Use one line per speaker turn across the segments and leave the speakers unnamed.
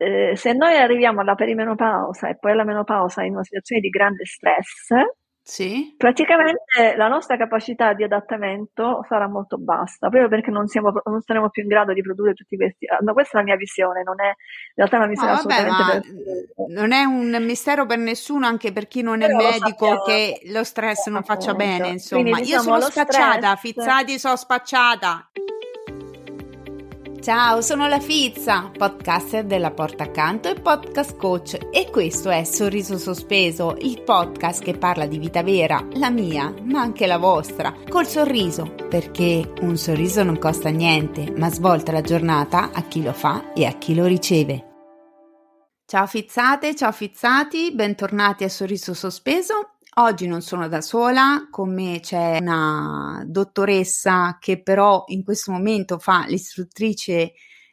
eh, se noi arriviamo alla perimenopausa e poi alla menopausa in una situazione di grande stress,
sì.
Praticamente la nostra capacità di adattamento sarà molto bassa, proprio perché non, siamo, non saremo più in grado di produrre tutti questi. No, questa è la mia visione, non è in realtà una visione no, assolutamente.
Per... Non è un mistero per nessuno, anche per chi non Però è medico, lo che lo stress non faccia bene. Insomma, Quindi, diciamo, io sono spacciata, stress... Fizzati, sono spacciata. Ciao, sono la Fizza, podcaster della Porta Accanto e podcast coach e questo è Sorriso Sospeso, il podcast che parla di vita vera, la mia, ma anche la vostra, col sorriso, perché un sorriso non costa niente, ma svolta la giornata a chi lo fa e a chi lo riceve. Ciao fizzate, ciao fizzati, bentornati a Sorriso Sospeso. Oggi non sono da sola, con me c'è una dottoressa che però in questo momento fa l'istruttrice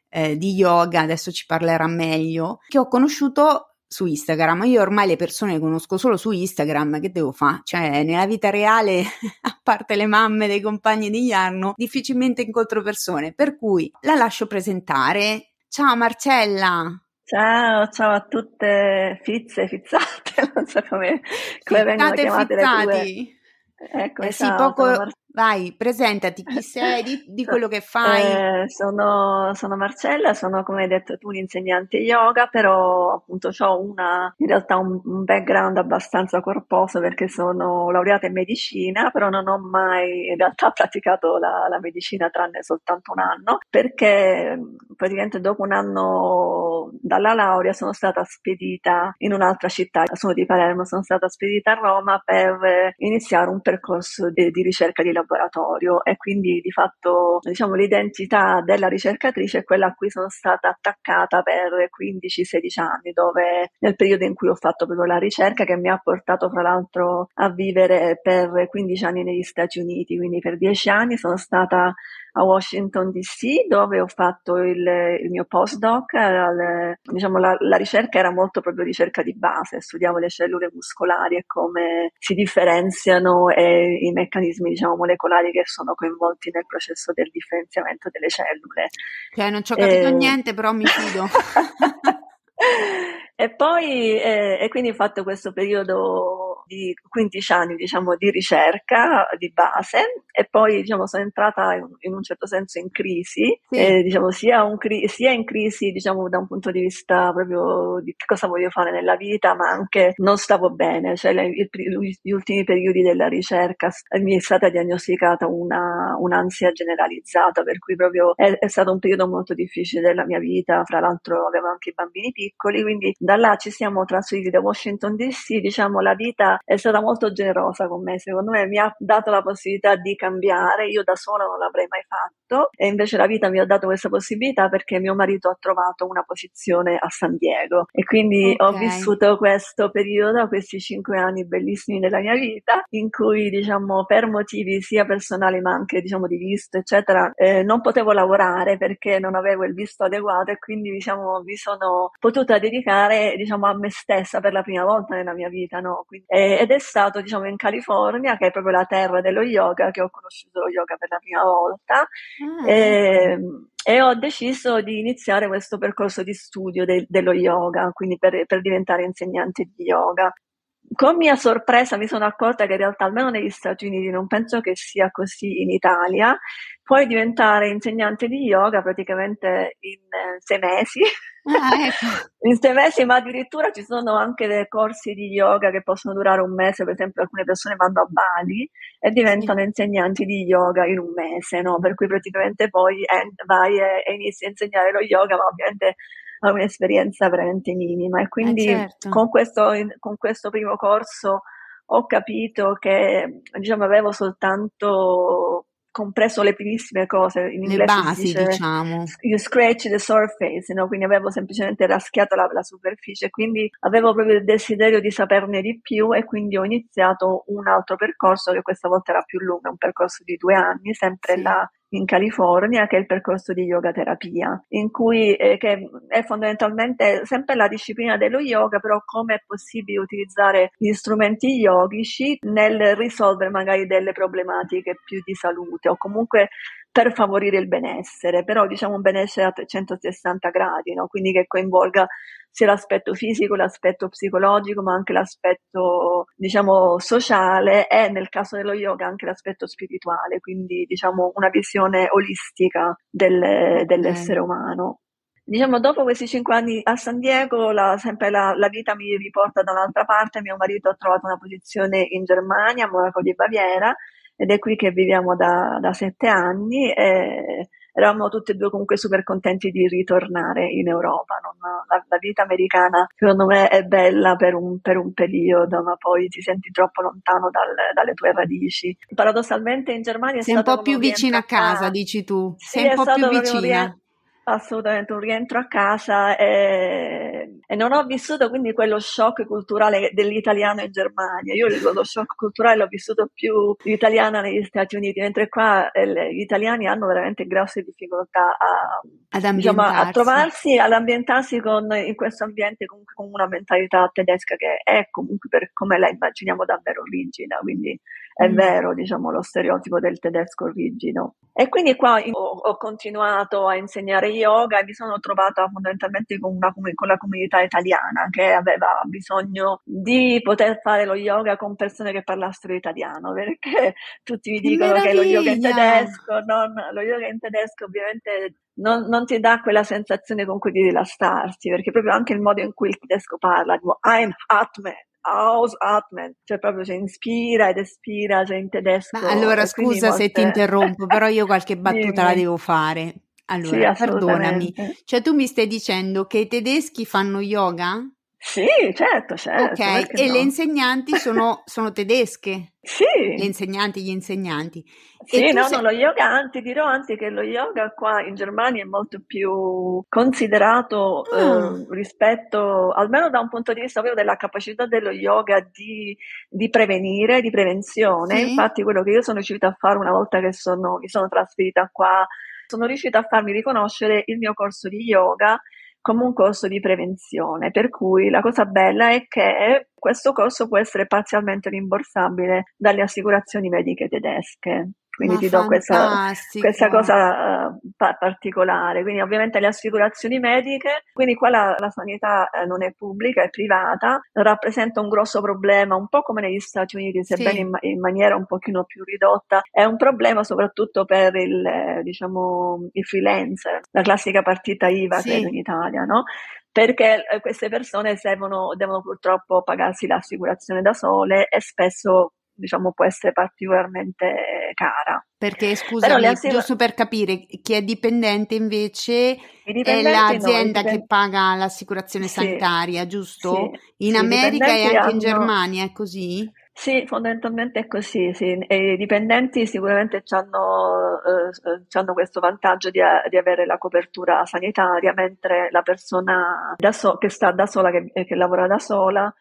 eh, di yoga, adesso ci parlerà meglio, che ho conosciuto su Instagram. Io ormai le persone le conosco solo su Instagram, che devo fare? Cioè, nella vita reale, a parte le mamme dei compagni di Jarno, difficilmente incontro persone, per cui la lascio presentare. Ciao Marcella!
Ciao, ciao a tutte fizze, fizzate, non so come, come vengono chiamate
fizzati. le tue. Ecco, eh sì, poco, Mar- Vai, presentati, chi sei, di, di quello che fai.
Eh, sono, sono, Marcella, sono come hai detto tu un'insegnante yoga, però appunto ho una, in realtà un, un, background abbastanza corposo perché sono laureata in medicina, però non ho mai in realtà praticato la, la medicina tranne soltanto un anno, perché praticamente dopo un anno dalla laurea sono stata spedita in un'altra città, sono di Palermo, sono stata spedita a Roma per iniziare un percorso di, di ricerca di laboratorio e quindi di fatto diciamo, l'identità della ricercatrice è quella a cui sono stata attaccata per 15-16 anni, dove nel periodo in cui ho fatto proprio la ricerca che mi ha portato fra l'altro a vivere per 15 anni negli Stati Uniti, quindi per 10 anni sono stata a Washington DC dove ho fatto il, il mio postdoc, al, diciamo la, la, ricerca era molto proprio ricerca di base, studiavo le cellule muscolari e come si differenziano e i meccanismi diciamo, molecolari che sono coinvolti nel processo del differenziamento delle cellule.
Cioè non ci ho capito e... niente però mi fido.
e poi eh, e quindi ho fatto questo periodo di 15 anni diciamo, di ricerca di base e poi diciamo, sono entrata in, in, un certo senso in crisi, sì. eh, diciamo, sia, un, sia, in crisi diciamo, da un punto di vista proprio di che cosa voglio fare nella vita, ma anche non stavo bene, cioè le, il, gli ultimi periodi della ricerca mi è stata diagnosticata una, un'ansia generalizzata, per cui proprio è, è stato un periodo molto difficile della mia vita, fra l'altro avevo anche i bambini piccoli, quindi da là ci siamo trasferiti da Washington DC, diciamo la vita è stata molto generosa con me, secondo me mi ha dato la possibilità di cambiare, io da sola non l'avrei mai fatto e invece la vita mi ha dato questa possibilità perché mio marito ha trovato una posizione a San Diego e quindi okay. ho vissuto questo periodo, questi cinque anni bellissimi della mia vita in cui diciamo per motivi sia personali ma anche diciamo di visto eccetera eh, non potevo lavorare perché non avevo il visto adeguato e quindi diciamo mi sono potuta dedicare diciamo a me stessa per la prima volta nella mia vita no? Quindi, eh, ed è stato diciamo in California che è proprio la terra dello yoga che ho conosciuto lo yoga per la prima volta ah. e, ehm, e, ho deciso di iniziare questo percorso di studio de, dello yoga quindi per, per diventare insegnante di yoga con mia sorpresa mi sono accorta che in realtà almeno negli Stati Uniti non penso che sia così in Italia puoi diventare insegnante di yoga praticamente in eh, sei mesi. Ah, ecco. in sei mesi, ma addirittura ci sono anche dei corsi di yoga che possono durare un mese, per esempio alcune persone vanno a Bali e diventano sì. insegnanti di yoga in un mese, no? per cui praticamente poi eh, vai e, e, inizi a insegnare lo yoga, ma ovviamente hai un'esperienza veramente minima e quindi eh certo. con, questo, con questo primo corso ho capito che diciamo avevo soltanto compreso le primissime cose, in inglese le basi, dice, diciamo. You scratch the surface, no? quindi avevo semplicemente raschiato la, la, superficie, quindi avevo proprio il desiderio di saperne di più e quindi ho iniziato un altro percorso che questa volta era più lungo, un percorso di due anni, sempre sì. là in California, che è il percorso di yoga terapia, in cui eh, che è fondamentalmente sempre la disciplina dello yoga, però come è possibile utilizzare gli strumenti yogici nel risolvere magari delle problematiche più di salute o comunque per favorire il benessere, però diciamo un benessere a 360 gradi, no? quindi che coinvolga sia l'aspetto fisico, l'aspetto psicologico, ma anche l'aspetto, diciamo, sociale e nel caso dello yoga anche l'aspetto spirituale, quindi diciamo una visione olistica del, dell'essere umano. Diciamo, dopo questi cinque anni a San Diego, la, sempre la, la, vita mi riporta da un'altra parte. Mio marito ha trovato una posizione in Germania, a Monaco di Baviera, ed è qui che viviamo da, da sette anni. E, eravamo tutti e due comunque super contenti di ritornare in Europa. Non, la, la, vita americana secondo me è bella per un, per un, periodo, ma poi ti senti troppo lontano dal, dalle tue radici. Paradossalmente in Germania
sei un po' più vicina a casa, dici tu. Sei sì, un po' più vicina
assolutamente un rientro a casa e, e, non ho vissuto quindi quello shock culturale dell'italiano in Germania. Io lo shock culturale l'ho vissuto più l'italiana negli Stati Uniti, mentre qua eh, gli italiani hanno veramente grosse difficoltà a, diciamo, a trovarsi, ad ambientarsi con, in questo ambiente con, con, una mentalità tedesca che è comunque per come la immaginiamo davvero rigida, quindi è mm. vero diciamo, lo stereotipo del tedesco rigido. E quindi qua ho, ho continuato a insegnare yoga e mi sono trovata fondamentalmente con, una, con, la comunità italiana che aveva bisogno di poter fare lo yoga con persone che parlassero italiano perché tutti mi dicono che, che lo yoga in tedesco, non, lo yoga in tedesco ovviamente non, non, ti dà quella sensazione con cui di rilassarsi perché proprio anche il modo in cui il tedesco parla, tipo I'm Atman, Ausatmen, cioè proprio si inspira ed espira, cioè in tedesco.
Ma allora scusa molte... se ti interrompo, però io qualche battuta la devo fare. Allora, sì, perdonami. Cioè tu mi stai dicendo che i tedeschi fanno yoga?
Sì, certo, certo.
Ok, e no? le insegnanti sono, sono, tedesche?
Sì.
Le insegnanti, gli insegnanti.
Sì, no, sei... no, lo yoga, anzi, dirò anzi che lo yoga qua in Germania è molto più considerato ah. eh, rispetto, almeno da un punto di vista proprio della capacità dello yoga di, di prevenire, di prevenzione. Sì. Infatti quello che io sono riuscita a fare una volta che sono, mi sono trasferita qua sono riuscita a farmi riconoscere il mio corso di yoga come un corso di prevenzione, per cui la cosa bella è che questo corso può essere parzialmente rimborsabile dalle assicurazioni mediche tedesche. Quindi Ma ti do questa, questa, cosa uh, pa- particolare. Quindi ovviamente le assicurazioni mediche, quindi qua la, la sanità eh, non è pubblica, è privata, rappresenta un grosso problema, un po' come negli Stati Uniti, sebbene sì. in, in, maniera un pochino più ridotta. È un problema soprattutto per il, eh, diciamo, i freelancer, la classica partita IVA sì. credo in Italia, no? perché eh, queste persone servono, devono purtroppo pagarsi l'assicurazione da sole e spesso diciamo, può essere particolarmente cara.
Perché, scusami, assigur- giusto per capire, chi è dipendente invece è l'azienda no, che paga l'assicurazione sì, sanitaria, giusto? Sì, in sì, America e anche hanno... in Germania è così?
Sì, fondamentalmente è così, sì. E I dipendenti sicuramente hanno, eh, questo vantaggio di, di, avere la copertura sanitaria, mentre la persona so- che sta da sola, che, che lavora da sola,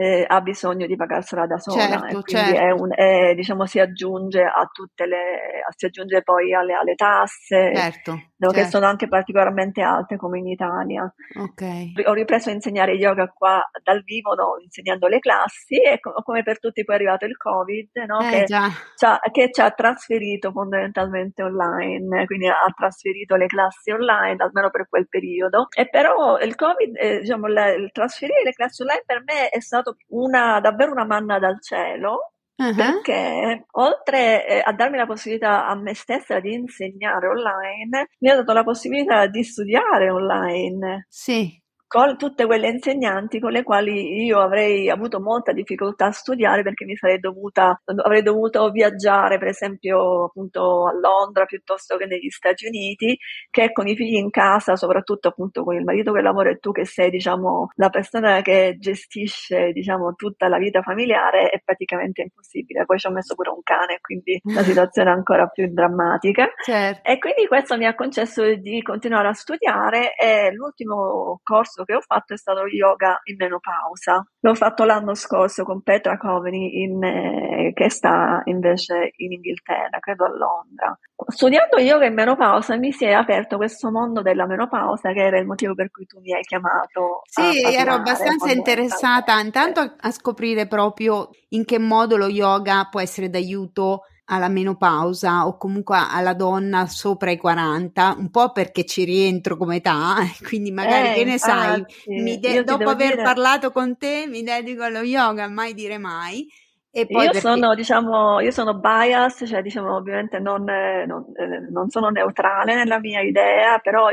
eh, ha bisogno di pagarsela da sola certo, e quindi certo. è un, è, diciamo, si aggiunge a tutte le si aggiunge poi alle, alle tasse certo, certo. che sono anche particolarmente alte come in Italia
okay.
ho ripreso a insegnare yoga qua dal vivo no, insegnando le classi e co- come per tutti poi è arrivato il covid no,
eh,
che, che, ci ha trasferito fondamentalmente online quindi ha trasferito le classi online almeno per quel periodo e però il covid eh, diciamo la, il trasferire le classi online per me è stato una, davvero una manna dal cielo Uh-huh. perché oltre eh, a darmi la possibilità a me stessa di insegnare online, mi ha dato la possibilità di studiare online.
Sì
con tutte quelle insegnanti con le quali io avrei avuto molta difficoltà a studiare perché mi sarei dovuta, avrei dovuto viaggiare per esempio appunto a Londra piuttosto che negli Stati Uniti, che con i figli in casa, soprattutto appunto con il marito che lavora e tu che sei diciamo la persona che gestisce diciamo tutta la vita familiare è praticamente impossibile. Poi ci ho messo pure un cane, quindi la situazione è ancora più drammatica.
Certo.
E quindi questo mi ha concesso di continuare a studiare e l'ultimo corso corso che ho fatto è stato yoga in menopausa. L'ho fatto l'anno scorso con Petra Coveney in, eh, che sta invece in Inghilterra, credo a Londra. Studiando yoga in menopausa mi si è aperto questo mondo della menopausa che era il motivo per cui tu mi hai chiamato.
Sì, ero abbastanza interessata intanto a, a scoprire proprio in che modo lo yoga può essere d'aiuto alla menopausa o comunque alla donna sopra i 40, un po' perché ci rientro come età, quindi magari
eh,
che ne sai, de- dopo aver
dire...
parlato con te mi dedico allo yoga, mai dire mai. E poi
io
perché...
sono, diciamo, io sono bias, cioè diciamo ovviamente non, non, non sono neutrale nella mia idea, però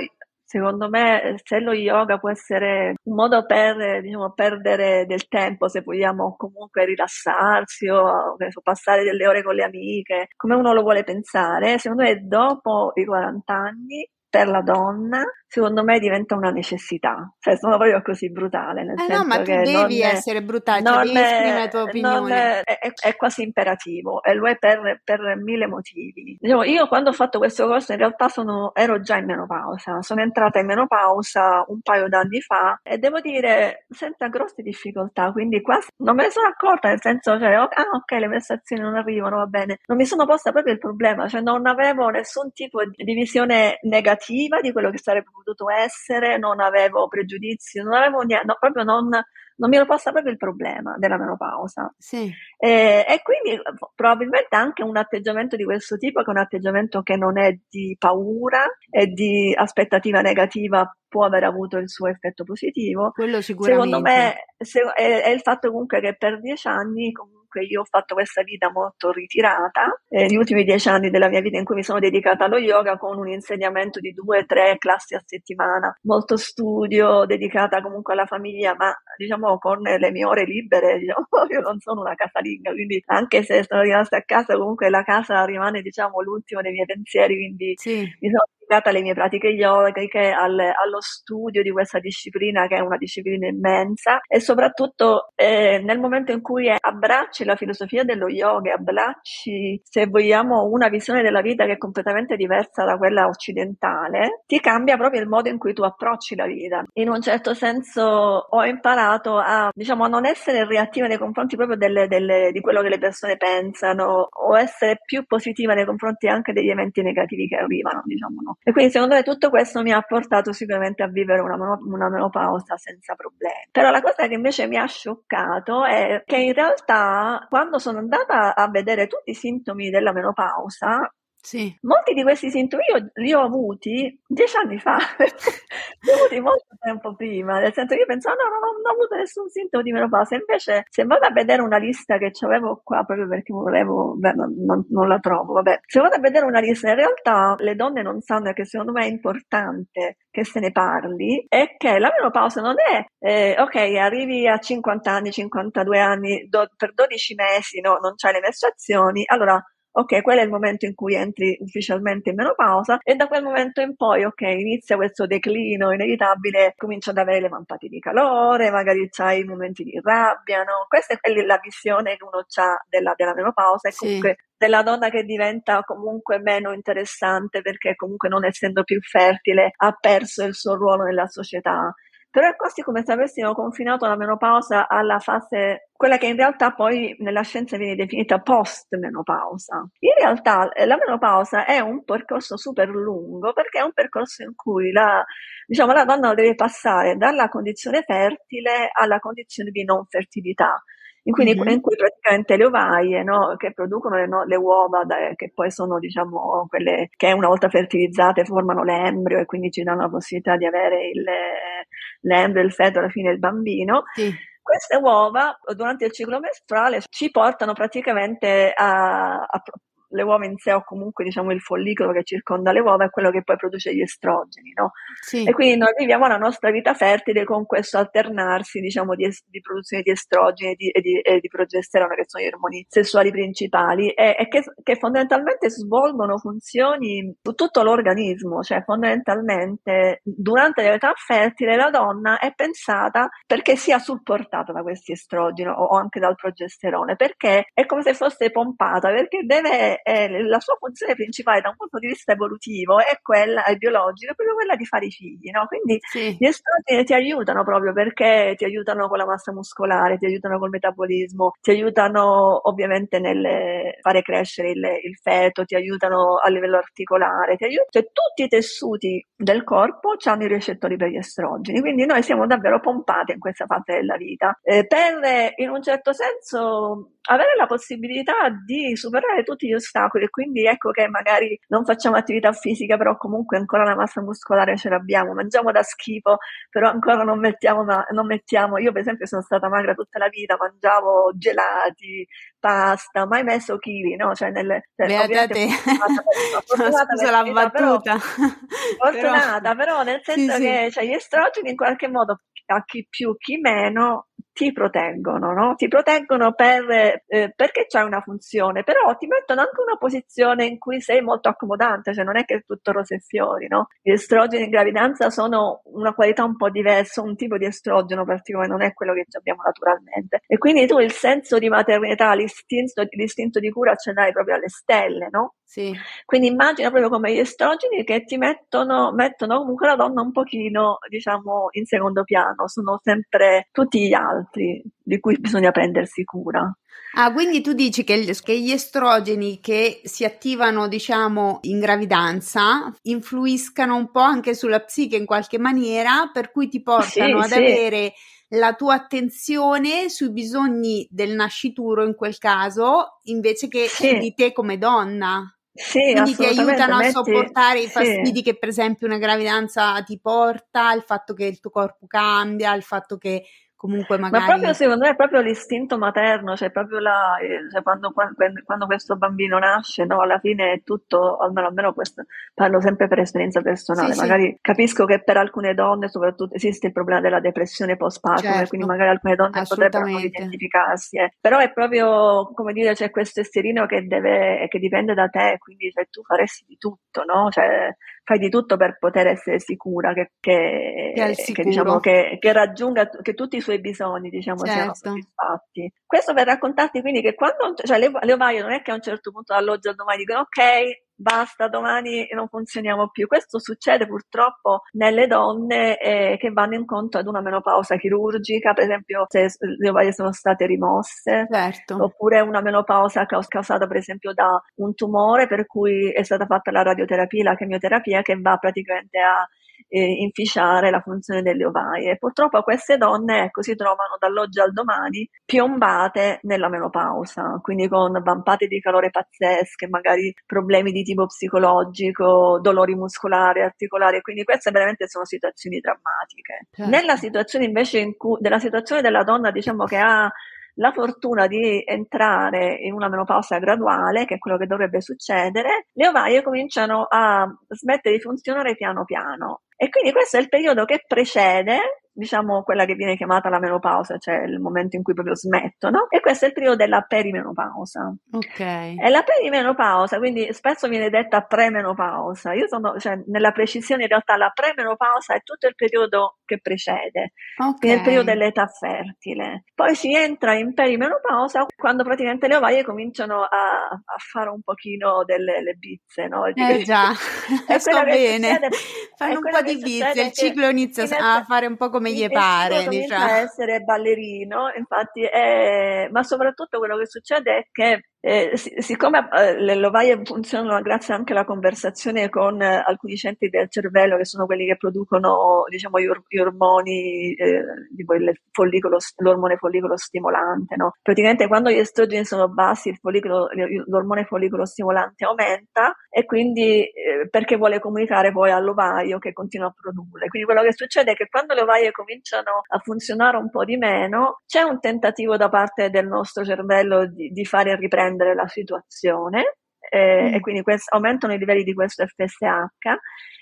Secondo me, se lo yoga può essere un modo per diciamo, perdere del tempo, se vogliamo comunque rilassarsi o so, passare delle ore con le amiche, come uno lo vuole pensare, secondo me dopo i 40 anni per la donna, secondo me diventa una necessità. Cioè, sono proprio così brutale. Nel
eh
senso
no, ma tu devi
è,
essere brutale, cioè devi esprimere la tua opinione.
È, è, è, quasi imperativo e lo è per, per mille motivi. Diciamo, io quando ho fatto questo corso in realtà sono, ero già in menopausa, sono entrata in menopausa un paio d'anni fa e devo dire senza grosse difficoltà, quindi quasi non me ne sono accorta, nel senso, cioè, ah ok, le prestazioni non arrivano, va bene. Non mi sono posta proprio il problema, cioè non avevo nessun tipo di visione negativa negativa di quello che sarebbe potuto essere, non avevo pregiudizi, non avevo niente, no, proprio non, non mi ero posta proprio il problema della menopausa.
Sì.
E, e, quindi probabilmente anche un atteggiamento di questo tipo, che è un atteggiamento che non è di paura e di aspettativa negativa, può aver avuto il suo effetto positivo.
Quello sicuramente.
Secondo me se, è, è, il fatto comunque che per dieci anni comunque comunque io ho fatto questa vita molto ritirata, eh, gli ultimi dieci anni della mia vita in cui mi sono dedicata allo yoga con un insegnamento di due o tre classi a settimana, molto studio, dedicata comunque alla famiglia, ma diciamo con le mie ore libere, diciamo, io non sono una casalinga, quindi anche se sono rimasta a casa comunque la casa rimane diciamo l'ultimo dei miei pensieri, quindi
sì.
mi sono dedicata alle mie pratiche yogiche, al, allo studio di questa disciplina che è una disciplina immensa e soprattutto eh, nel momento in cui abbracci la filosofia dello yoga, abbracci se vogliamo una visione della vita che è completamente diversa da quella occidentale, ti cambia proprio il modo in cui tu approcci la vita. In un certo senso ho imparato a, diciamo, a non essere reattiva nei confronti proprio delle, delle, di quello che le persone pensano o essere più positiva nei confronti anche degli eventi negativi che arrivano, diciamo, no? E quindi secondo me tutto questo mi ha portato sicuramente a vivere una, una menopausa senza problemi. Però la cosa che invece mi ha scioccato è che in realtà quando sono andata a vedere tutti i sintomi della menopausa,
sì.
Molti di questi sintomi io li ho avuti dieci anni fa, li ho avuti molto tempo prima, nel senso che io pensavo no, no, non ho avuto nessun sintomo di menopausa, invece se vado a vedere una lista che avevo qua proprio perché volevo, beh, non, non, la trovo, vabbè, se vado a vedere una lista in realtà le donne non sanno che secondo me è importante che se ne parli, è che la menopausa non è, eh, ok, arrivi a 50 anni, 52 anni, do, per 12 mesi no, non c'hai le mestruazioni, allora ok, quello è il momento in cui entri ufficialmente in menopausa e da quel momento in poi, ok, inizia questo declino inevitabile, comincia ad avere le mampate di calore, magari c'hai momenti di rabbia, no? Questa è la visione che uno ha della, della menopausa e
sì.
comunque della donna che diventa comunque meno interessante perché comunque non essendo più fertile ha perso il suo ruolo nella società. Però è quasi come se avessimo confinato la menopausa alla fase, quella che in realtà poi nella scienza viene definita post-menopausa. In realtà eh, la menopausa è un percorso super lungo perché è un percorso in cui la, diciamo, la donna deve passare dalla condizione fertile alla condizione di non fertilità in cui, mm-hmm. in cui praticamente le ovaie no, che producono le, no, le uova, da, che poi sono diciamo quelle che una volta fertilizzate formano l'embrio e quindi ci danno la possibilità di avere il, l'embrio, il feto, alla fine il bambino.
Sì.
Queste uova durante il ciclo mestruale ci portano praticamente a, a le uova in sé o comunque diciamo il follicolo che circonda le uova è quello che poi produce gli estrogeni, no?
Sì.
E quindi noi viviamo la nostra vita fertile con questo alternarsi diciamo di, di produzione di estrogeni e di, e, di, e di, progesterone che sono gli ormoni sessuali principali e, e che, che, fondamentalmente svolgono funzioni su tutto l'organismo, cioè fondamentalmente durante l'età fertile la donna è pensata perché sia supportata da questi estrogeni o, o anche dal progesterone, perché è come se fosse pompata, perché deve eh, la sua funzione principale da un punto di vista evolutivo è quella, è biologica, è proprio quella di fare i figli, no? Quindi
sì.
gli estrogeni ti aiutano proprio perché ti aiutano con la massa muscolare, ti aiutano col metabolismo, ti aiutano ovviamente nel fare crescere il, il feto, ti aiutano a livello articolare, ti aiutano, cioè tutti i tessuti del corpo hanno i recettori per gli estrogeni, quindi noi siamo davvero pompati in questa fase della vita eh, per in un certo senso avere la possibilità di superare tutti gli ostacoli ostacoli e quindi ecco che magari non facciamo attività fisica, però comunque ancora la massa muscolare ce l'abbiamo, mangiamo da schifo, però ancora non mettiamo, non mettiamo, io per esempio sono stata magra tutta la vita, mangiavo gelati, pasta, mai messo chili, no? Cioè nelle,
cioè, Beata te. Scusa la battuta.
Fortunata, però, però nel senso sì, che sì. Cioè, gli estrogeni in qualche modo a chi più, chi meno, ti proteggono, no? Ti proteggono per, eh, perché c'è una funzione, però ti mettono anche una posizione in cui sei molto accomodante, cioè non è che è tutto rose e fiori, no? Gli estrogeni in gravidanza sono una qualità un po' diversa, un tipo di estrogeno particolare, non è quello che abbiamo naturalmente. E quindi tu il senso di maternità, l'istinto, l'istinto di cura ce l'hai proprio alle stelle, no?
Sì.
Quindi immagina proprio come gli estrogeni che ti mettono, mettono comunque la donna un pochino, diciamo, in secondo piano, sono sempre tutti gli altri di cui bisogna prendersi cura.
Ah, quindi tu dici che, che, gli estrogeni che si attivano, diciamo, in gravidanza influiscano un po' anche sulla psiche in qualche maniera, per cui ti portano sì, ad sì. avere la tua attenzione sui bisogni del nascituro in quel caso, invece che sì. di te come donna.
Sì,
Quindi ti aiutano a sopportare i fastidi sì. che per esempio una gravidanza ti porta, il fatto che il tuo corpo cambia, il fatto che comunque magari...
Ma proprio secondo me è proprio l'istinto materno, cioè proprio la, eh, cioè quando, quando, questo bambino nasce, no, alla fine è tutto, almeno, almeno questo, parlo sempre per esperienza personale, sì, magari sì. capisco che per alcune donne soprattutto esiste il problema della depressione post-partum, certo. quindi magari alcune donne potrebbero non identificarsi, eh. però è proprio, come dire, c'è questo esterino che deve, che dipende da te, quindi cioè, tu faresti di tutto, no? Cioè, fai di tutto per poter essere sicura che, che, che, diciamo, che, che raggiunga che tutti i suoi bisogni diciamo, certo. siano soddisfatti. Questo per raccontarti quindi che quando cioè, le, le ovaie non è che a un certo punto dall'oggi al domani dicono ok basta, domani non funzioniamo più. Questo succede purtroppo nelle donne eh, che vanno incontro ad una menopausa chirurgica, per esempio se le ovaie sono state rimosse,
certo.
oppure una menopausa causata per esempio da un tumore per cui è stata fatta la radioterapia, la chemioterapia che va praticamente a eh, inficiare la funzione delle ovaie. Purtroppo queste donne ecco, si trovano dall'oggi al domani piombate nella menopausa, quindi con vampate di calore pazzesche, magari problemi di tipo psicologico, dolori muscolari, articolari, quindi queste veramente sono situazioni drammatiche. Certo. Nella situazione invece in cui, della situazione della donna diciamo che ha la fortuna di entrare in una menopausa graduale, che è quello che dovrebbe succedere, le ovaie cominciano a smettere di funzionare piano piano. E quindi questo è il periodo che precede diciamo quella che viene chiamata la menopausa, cioè il momento in cui proprio smettono, e questo è il periodo della perimenopausa.
Ok.
E la perimenopausa, quindi spesso viene detta premenopausa. Io sono, cioè, nella precisione in realtà la premenopausa è tutto il periodo che precede, okay. quindi il periodo dell'età fertile. Poi si entra in perimenopausa quando praticamente le ovaie cominciano a, a fare un pochino delle bizze, no?
Eh già, sto bene. Fanno un po' di bizze, il ciclo inizia a fare un po' come come gli pare, diciamo.
essere ballerino, infatti, è, ma soprattutto quello che succede è che eh, siccome eh, le lovaie funzionano grazie anche alla conversazione con eh, alcuni centri del cervello che sono quelli che producono diciamo, gli, or- gli ormoni, eh, tipo follicolo, l'ormone follicolo stimolante, no? praticamente quando gli estrogeni sono bassi follicolo, l'ormone follicolo stimolante aumenta e quindi eh, perché vuole comunicare poi all'ovaio che continua a produrre. Quindi quello che succede è che quando le ovaie cominciano a funzionare un po' di meno, c'è un tentativo da parte del nostro cervello di, di fare riprendere comprendere la situazione eh, mm. e quindi quest- aumentano i livelli di questo FSH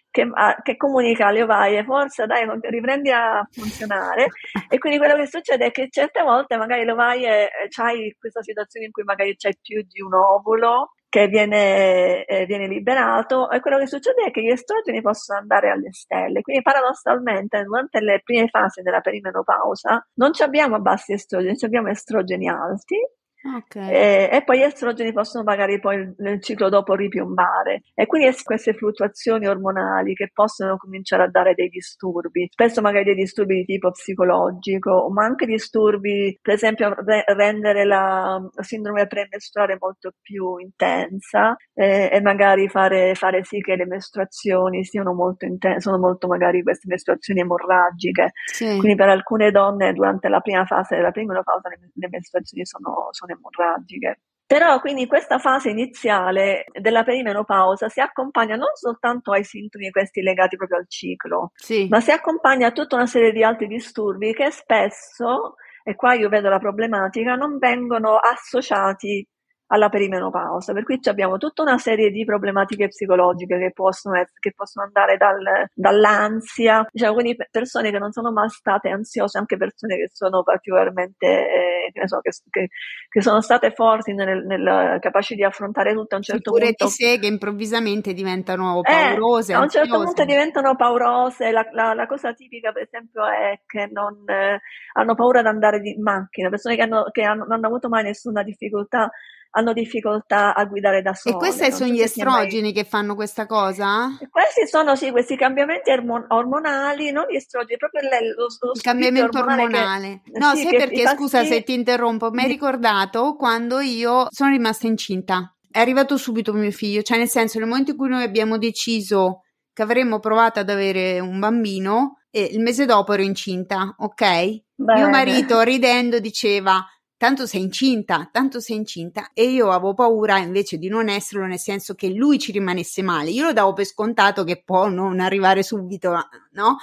che, a, che, comunica alle ovaie, forza dai, riprendi a funzionare. e quindi quello che succede è che certe volte magari le ovaie, eh, c'hai questa situazione in cui magari c'è più di un ovulo che viene, eh, viene, liberato e quello che succede è che gli estrogeni possono andare alle stelle. Quindi paradossalmente durante le prime fasi della perimenopausa non abbiamo bassi estrogeni, abbiamo estrogeni alti
Okay.
E, e, poi gli estrogeni possono magari poi nel ciclo dopo ripiombare e quindi queste fluttuazioni ormonali che possono cominciare a dare dei disturbi, spesso magari dei disturbi di tipo psicologico, ma anche disturbi, per esempio re- rendere la sindrome premestruale molto più intensa eh, e magari fare, fare, sì che le mestruazioni siano molto intense, sono molto magari queste mestruazioni emorragiche,
sì.
quindi per alcune donne durante la prima fase della prima fase le, le mestruazioni sono, sono emorragiche. Però quindi questa fase iniziale della perimenopausa si accompagna non soltanto ai sintomi questi legati proprio al ciclo, sì. ma si accompagna a tutta una serie di altri disturbi che spesso, e qua io vedo la problematica, non vengono associati alla perimenopausa, per cui abbiamo tutta una serie di problematiche psicologiche che possono, essere, che possono andare dal, dall'ansia, diciamo, quindi persone che non sono mai state ansiose, anche persone che sono particolarmente, eh, che, so, che, che, che, sono state forti nel, nel, capaci di affrontare tutto a un certo
Oppure
punto.
di sé che improvvisamente diventano paurose.
Eh, a un certo punto diventano paurose, la, la, la, cosa tipica per esempio è che non eh, hanno paura di andare in macchina, persone che, hanno, che hanno, non hanno avuto mai nessuna difficoltà hanno difficoltà a guidare da sole.
E questi sono gli estrogeni mai... che fanno questa cosa?
questi sono sì, questi cambiamenti ormon- ormonali, non gli estrogeni, proprio le, lo, lo
Il cambiamento ormonale. Che, no, sì, sai perché, scusa se ti interrompo, mi hai ricordato quando io sono rimasta incinta. È arrivato subito mio figlio, cioè nel senso nel momento in cui noi abbiamo deciso che avremmo provato ad avere un bambino, e il mese dopo ero incinta, ok? Bene. Mio marito ridendo diceva tanto sei incinta, tanto sei incinta. E io avevo paura invece di non esserlo, nel senso che lui ci rimanesse male. Io lo davo per scontato che può non arrivare subito, no?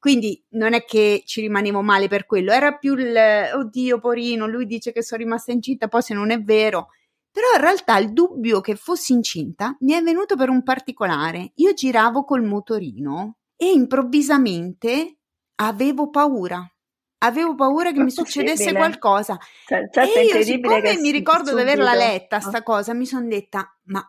Quindi non è che ci rimanevo male per quello, era più il oddio, porino, lui dice che sono rimasta incinta, poi se non è vero. Però in realtà il dubbio che fossi incinta mi è venuto per un particolare. Io giravo col motorino e improvvisamente avevo paura avevo paura che mi succedesse qualcosa.
Cioè, certo,
e io, siccome mi ricordo subito. di averla letta sta cosa, mi sono detta, ma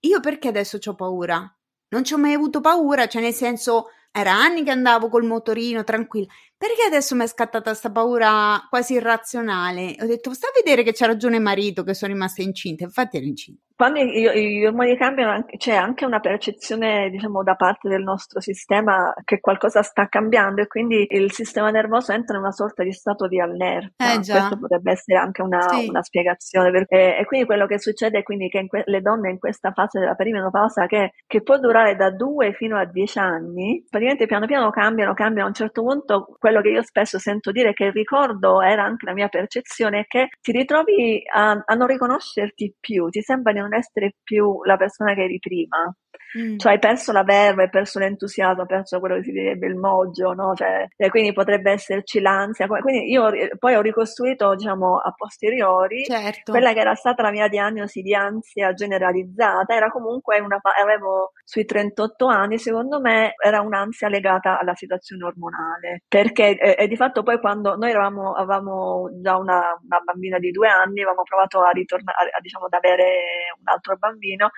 io perché adesso ho paura? Non ci ho mai avuto paura, cioè nel senso, era anni che andavo col motorino tranquilla. Perché adesso mi è scattata questa paura quasi irrazionale? Ho detto, sta a vedere che c'ha ragione marito, che sono rimasta incinta. Infatti ero incinta.
Quando gli ormoni cambiano, c'è anche una percezione, diciamo, da parte del nostro sistema che qualcosa sta cambiando e quindi il sistema nervoso entra in una sorta di stato di allerta. Eh Questo potrebbe essere anche una, sì. una spiegazione. Perché, e quindi quello che succede è quindi che que- le donne in questa fase della perimenopausa, che, che può durare da 2 fino a 10 anni, praticamente piano piano cambiano, cambiano. A un certo punto quello che io spesso sento dire che il ricordo era anche la mia percezione è che ti ritrovi a, a non riconoscerti più, ti sembra di non essere più la persona che eri prima. Mm. Cioè hai perso la verba, hai perso l'entusiasmo, hai perso quello che si direbbe il moggio, no? Cioè, quindi potrebbe esserci l'ansia. Quindi io poi ho ricostruito, diciamo, a posteriori, certo. quella che era stata la mia diagnosi di ansia generalizzata, era comunque una, avevo sui 38 anni, secondo me era un'ansia legata alla situazione ormonale, perché eh, e di fatto poi quando noi eravamo, avevamo già una, una bambina di due anni, avevamo provato a ritornare, diciamo, ad avere un altro bambino,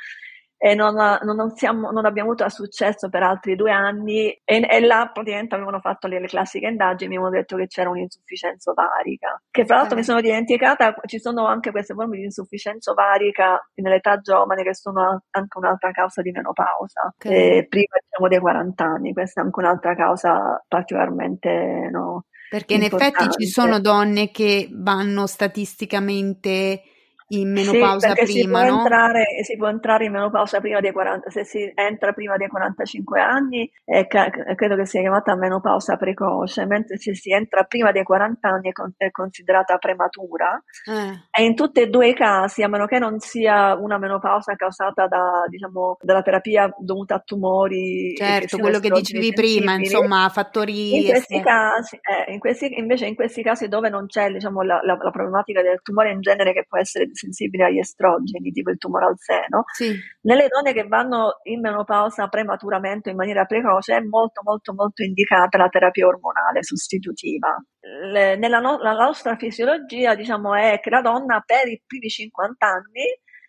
e non, non, siamo, non, abbiamo avuto successo per altri due anni e, e là praticamente avevano fatto le, le, classiche indagini mi avevano detto che c'era un'insufficienza ovarica che fra l'altro okay. mi sono dimenticata ci sono anche queste forme di insufficienza ovarica nell'età giovane che sono anche un'altra causa di menopausa okay. eh, prima diciamo dei 40 anni questa è anche un'altra causa particolarmente no,
perché in effetti ci sono donne che vanno statisticamente in menopausa
sì,
prima,
si
no?
Entrare, si può entrare in menopausa prima dei 40, se si entra prima dei 45 anni, eh, credo che sia chiamata menopausa precoce, mentre se si entra prima dei 40 anni è, con, è considerata prematura. Eh. E in tutti e due i casi, a meno che non sia una menopausa causata da, diciamo, dalla terapia dovuta a tumori.
Certo, quello che dicevi prima, insomma, fattori...
In questi casi, eh, in questi, invece in questi casi dove non c'è diciamo, la, la, la problematica del tumore in genere che può essere sensibili agli estrogeni, tipo il tumore al seno, sì. nelle donne che vanno in menopausa prematuramente in maniera precoce è molto molto molto indicata la terapia ormonale sostitutiva. Le, nella no, nostra fisiologia diciamo è che la donna per i primi 50 anni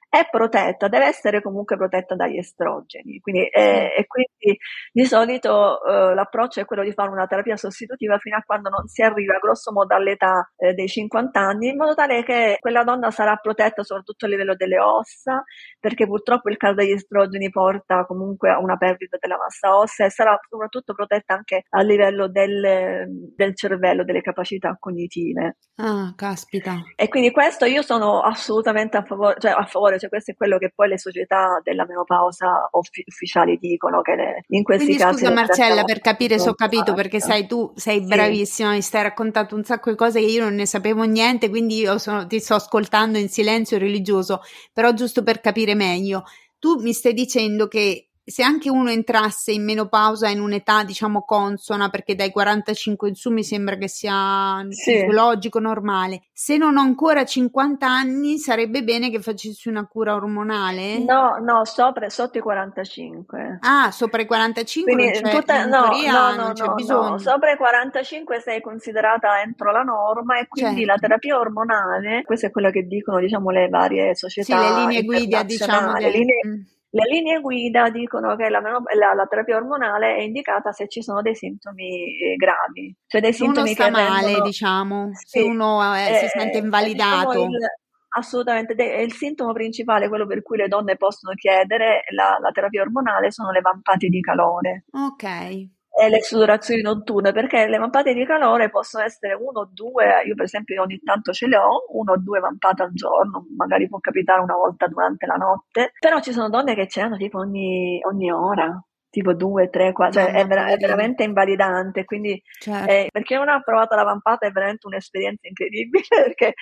è protetta, deve essere comunque protetta dagli estrogeni. Quindi, eh, e quindi di solito eh, l'approccio è quello di fare una terapia sostitutiva fino a quando non si arriva grosso modo all'età eh, dei 50 anni, in modo tale che quella donna sarà protetta soprattutto a livello delle ossa, perché purtroppo il calo degli estrogeni porta comunque a una perdita della massa ossea e sarà soprattutto protetta anche a livello del, del cervello, delle capacità cognitive.
Ah, caspita.
E quindi questo io sono assolutamente a favore, cioè a favore cioè questo è quello che poi le società della menopausa uffi- ufficiali dicono, che le, in questi
Quindi,
casi...
Scusa Marcella, per capire se ho capito, perché sai, tu sei bravissima, sì. mi stai raccontando un sacco di cose che io non ne sapevo niente, quindi io sono, ti sto ascoltando in silenzio religioso, però giusto per capire meglio, tu mi stai dicendo che se anche uno entrasse in menopausa in un'età diciamo consona, perché dai 45 in su mi sembra che sia sì. logico, normale, se non ho ancora 50 anni sarebbe bene che facessi una cura ormonale?
No, no, sopra, sotto i 45.
Ah, sopra i 45
Quindi,
non
c'è, tutta, no,
teoria,
no, no,
non c'è
no,
bisogno.
No. Sopra i 45 sei considerata entro la norma e quindi certo. la terapia ormonale, questo è quello che dicono diciamo le varie società.
Sì, le linee guida diciamo.
Del... Linee, mm le linee guida dicono che la, la, la, terapia ormonale è indicata se ci sono dei sintomi eh, gravi, cioè dei sintomi
uno sta
che
male,
rendono,
diciamo, sì, se uno eh, si sente invalidato.
Diciamo il, assolutamente, è il sintomo principale, quello per cui le donne possono chiedere la, la terapia ormonale, sono le vampate di calore.
Ok
e le sudorazioni notturne, perché le vampate di calore possono essere uno o due, io per esempio ogni tanto ce le ho, uno o due vampate al giorno, magari può capitare una volta durante la notte, però ci sono donne che ce l'hanno tipo ogni, ogni ora, tipo due, tre, quattro, cioè è, vera- è, veramente invalidante, quindi certo. eh, perché non ha provato la vampata è veramente un'esperienza incredibile, perché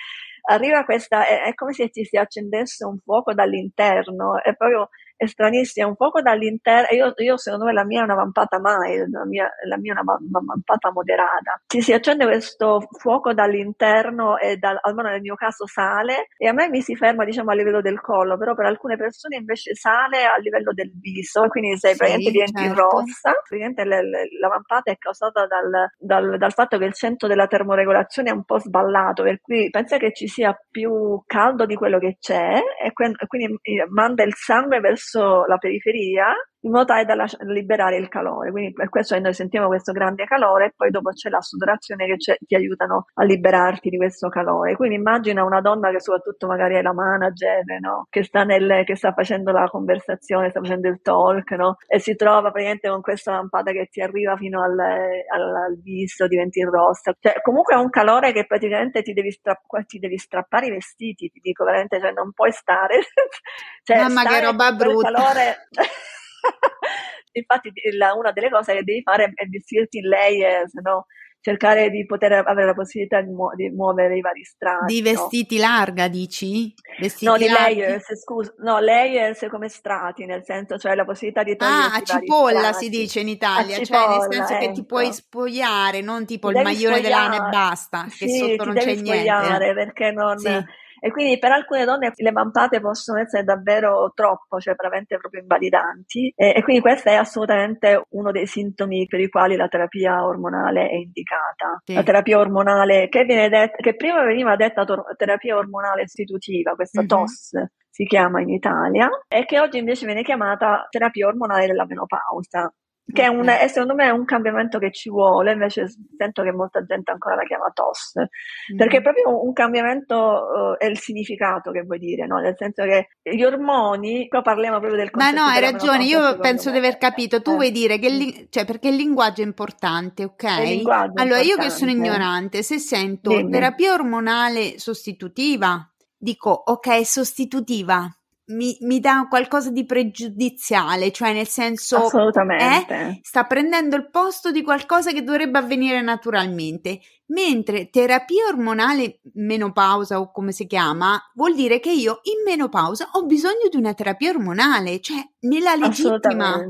arriva questa, è, è come se ci si accendesse un fuoco dall'interno, è proprio stranissima, un poco dall'interno, io, io, secondo me la mia è una vampata mai, la mia, la mia è una, una vampata moderata, ci si accende questo fuoco dall'interno e dal, almeno nel mio caso sale e a me mi si ferma diciamo a livello del collo, però per alcune persone invece sale a livello del viso, quindi sei sì, praticamente diventi certo. rossa, praticamente le, le, la vampata è causata dal, dal, dal, fatto che il centro della termoregolazione è un po' sballato, per cui pensa che ci sia più caldo di quello che c'è e quindi manda il sangue verso la periferia in modo tale da liberare il calore. Quindi per questo noi sentiamo questo grande calore e poi dopo c'è la sudorazione che ti aiutano a liberarti di questo calore. Quindi immagina una donna che soprattutto magari è la manager, no? che, sta nel, che sta facendo la conversazione, sta facendo il talk no? e si trova praticamente con questa lampada che ti arriva fino al, al, al viso, diventi rossa. Cioè, comunque è un calore che praticamente ti devi, strapp- ti devi strappare i vestiti, ti dico veramente, cioè non puoi stare.
cioè, Mamma che roba brutta.
Calore... Infatti la, una delle cose che devi fare è vestirti in layers, no? cercare di poter avere la possibilità di, mu- di muovere i vari strati.
Di vestiti no? larga, dici? Vestiti
no, di layers, scusa, no, layers come strati, nel senso, cioè la possibilità di togliere
Ah, a cipolla si dice in Italia, cipolla, cioè nel senso ecco. che ti puoi ecco. spogliare, non tipo il maglione dell'ana e basta,
sì,
che sotto non c'è
niente. perché non... Sì e quindi per alcune donne le vampate possono essere davvero troppo, cioè veramente proprio invalidanti e, e quindi questo è assolutamente uno dei sintomi per i quali la terapia ormonale è indicata. Sì. La terapia ormonale che, viene detta, che prima veniva detta tor- terapia ormonale istitutiva, questa mm-hmm. TOS, si chiama in Italia, e che oggi invece viene chiamata terapia ormonale della menopausa che è, un, è, secondo me è un cambiamento che ci vuole, invece sento che molta gente ancora la chiama TOS, mm. perché è proprio un cambiamento uh, è il significato che vuoi dire, no? nel senso che gli ormoni, qua parliamo proprio del
Ma no, hai ragione, io penso di aver capito, tu eh. vuoi dire che, il, cioè, perché il linguaggio è importante, ok?
Linguaggio
allora
importante.
io che sono ignorante, se sento Dimmi. terapia ormonale sostitutiva, dico ok, sostitutiva, mi, mi, dà qualcosa di pregiudiziale, cioè nel senso
Assolutamente.
Eh, sta prendendo il posto di qualcosa che dovrebbe avvenire naturalmente, mentre terapia ormonale menopausa o come si chiama vuol dire che io in menopausa ho bisogno di una terapia ormonale, cioè nella legittima.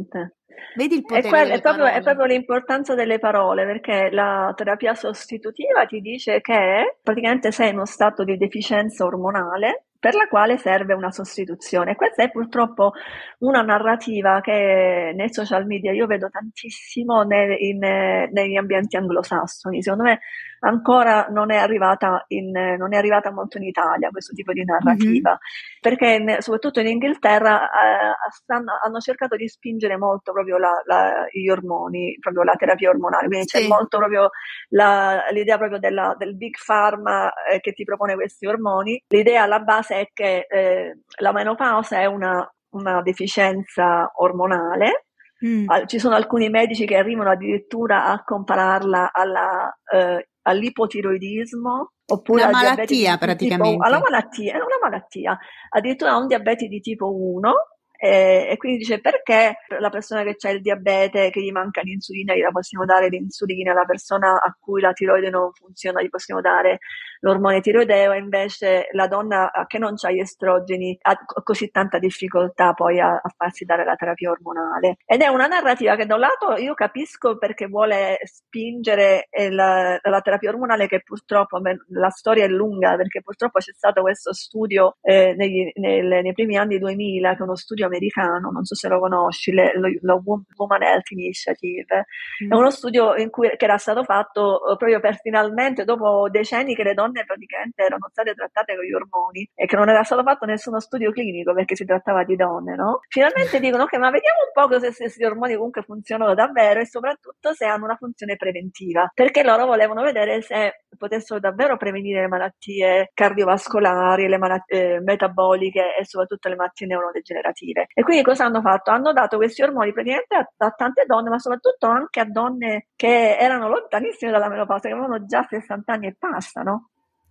Vedi il potere
è, quel, è, proprio, è, proprio, l'importanza delle parole, perché la terapia sostitutiva ti dice che praticamente sei in uno stato di deficienza ormonale per la quale serve una sostituzione. Questa è purtroppo una narrativa che nei social media io vedo tantissimo nei, in, negli ambienti anglosassoni. Secondo me ancora non è arrivata, in, non è arrivata molto in Italia questo tipo di narrativa, mm-hmm. perché in, soprattutto in Inghilterra eh, stanno, hanno cercato di spingere molto proprio la, la, gli ormoni, proprio la terapia ormonale, quindi sì. c'è molto proprio la, l'idea proprio della, del big pharma eh, che ti propone questi ormoni. L'idea alla base è che eh, la menopausa è una, una deficienza ormonale. Mm. Ci sono alcuni medici che arrivano addirittura a compararla alla, eh, all'ipotiroidismo oppure
una malattia praticamente.
Tipo, alla malattia, è una malattia, addirittura ha un diabete di tipo 1 e, e, quindi dice perché la persona che ha il diabete, che gli manca l'insulina, gliela possiamo dare l'insulina, la persona a cui la tiroide non funziona gli possiamo dare l'ormone tiroideo e invece la donna che non ha gli estrogeni ha così tanta difficoltà poi a, a, farsi dare la terapia ormonale. Ed è una narrativa che da un lato io capisco perché vuole spingere la, la terapia ormonale che purtroppo la storia è lunga perché purtroppo c'è stato questo studio eh, negli, nel, nei primi anni 2000 che è uno studio americano, non so se lo conosci, le, lo, lo Woman Health Initiative, mm. è uno studio cui, che era stato fatto uh, proprio per finalmente, dopo decenni che le donne praticamente erano state trattate con gli ormoni e che non era stato fatto nessuno studio clinico perché si trattava di donne, no? Finalmente dicono, ok, ma vediamo un po' se questi ormoni comunque funzionano davvero e soprattutto se hanno una funzione preventiva, perché loro volevano vedere se potessero davvero prevenire le malattie cardiovascolari, le malattie eh, metaboliche e soprattutto le malattie neurodegenerative dire. E quindi cosa hanno fatto? Hanno dato questi ormoni praticamente a, a tante donne, ma soprattutto anche a donne che erano lontanissime dalla menopausa, che avevano già 60 anni e passano.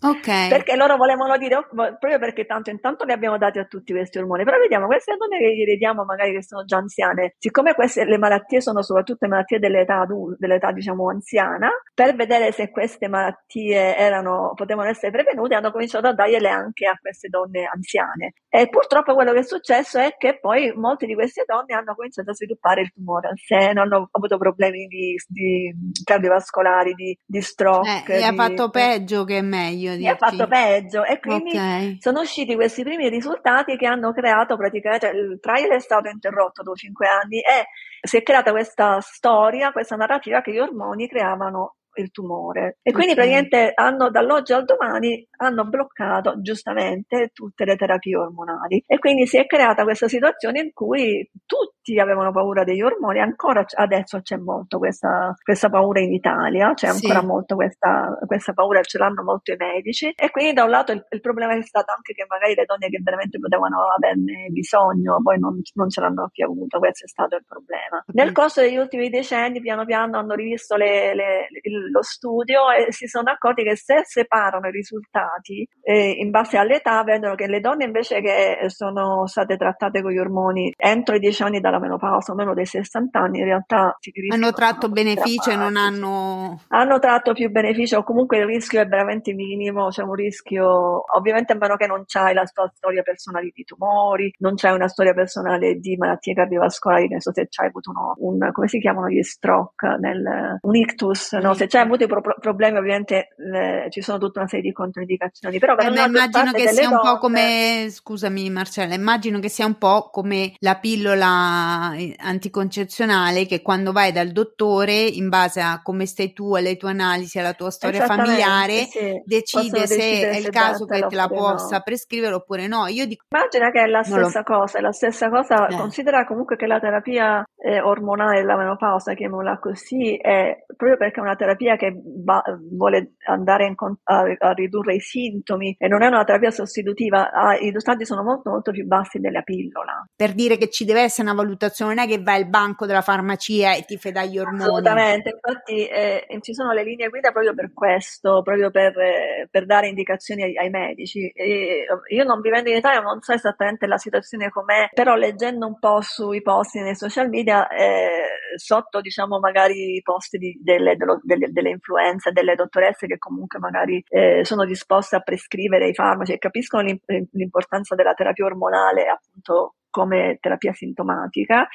Ok.
Perché loro volevano dire, oh, proprio perché tanto intanto li abbiamo dati a tutti questi ormoni, però vediamo queste donne che gli diamo magari che sono già anziane, siccome queste le malattie sono soprattutto malattie dell'età adulta, dell'età diciamo anziana, per vedere se queste malattie erano, potevano essere prevenute, hanno cominciato a dargliele anche a queste donne anziane. E purtroppo quello che è successo è che poi molte di queste donne hanno cominciato a sviluppare il tumore al seno, hanno avuto problemi di, di cardiovascolari, di, di stroke.
Eh, e ha fatto peggio che meglio
dici? ha fatto peggio e quindi okay. sono usciti questi primi risultati che hanno creato praticamente, il trial è stato interrotto dopo cinque anni e si è creata questa storia, questa narrativa che gli ormoni creavano il tumore. E quindi okay. praticamente hanno dall'oggi al domani hanno bloccato giustamente tutte le terapie ormonali. E quindi si è creata questa situazione in cui tutti avevano paura degli ormoni, ancora adesso c'è molto questa, questa paura in Italia, c'è ancora sì. molto questa, questa, paura, ce l'hanno molto i medici. E quindi da un lato il, il, problema è stato anche che magari le donne che veramente potevano averne bisogno, poi non, non ce l'hanno più avuto, questo è stato il problema. Okay. Nel corso degli ultimi decenni, piano piano hanno rivisto le, le, il lo studio e si sono accorti che se separano i risultati eh, in base all'età, vedono che le donne invece che sono state trattate con gli ormoni entro i 10 anni dalla menopausa, o meno dei 60 anni, in realtà
hanno tratto beneficio e non hanno...
Hanno tratto più beneficio, o comunque il rischio è veramente minimo, c'è un rischio, ovviamente a meno che non c'hai la tua storia personale di tumori, non c'hai una storia personale di malattie cardiovascolari, non so se c'hai avuto uno, un, come si chiamano gli stroke, nel, un ictus, no? se c'hai avuto pro- problemi, ovviamente eh, ci sono tutta una serie di controindicazioni. Però
eh, immagino che sia un po' come, scusami Marcella, immagino che sia un po' come la pillola eh, anticoncezionale che quando vai dal dottore, in base a come stai tu, alle tue analisi, alla tua storia familiare, sì. decide se è il caso che te la possa no. prescrivere oppure no. Io dico,
Immagina che è la stessa lo... cosa, è la stessa cosa, eh. considera comunque che la terapia eh, ormonale della menopausa, chiamiamola così, è proprio perché è una terapia che va, vuole andare in, a, a, ridurre i sintomi e non è una terapia sostitutiva, ah, i dosaggi sono molto molto più bassi della pillola.
Per dire che ci deve essere una valutazione, non è che vai al banco della farmacia e ti fai dagli ormoni.
Assolutamente, infatti eh, ci sono le linee guida proprio per questo, proprio per, eh, per dare indicazioni ai, ai medici. E io non vivendo in Italia non so esattamente la situazione com'è, però leggendo un po' sui posti nei social media, eh, sotto diciamo magari i posti di, delle, delle, delle influenze, delle dottoresse che comunque magari eh, sono disposte a prescrivere i farmaci e capiscono l'importanza della terapia ormonale appunto come terapia sintomatica,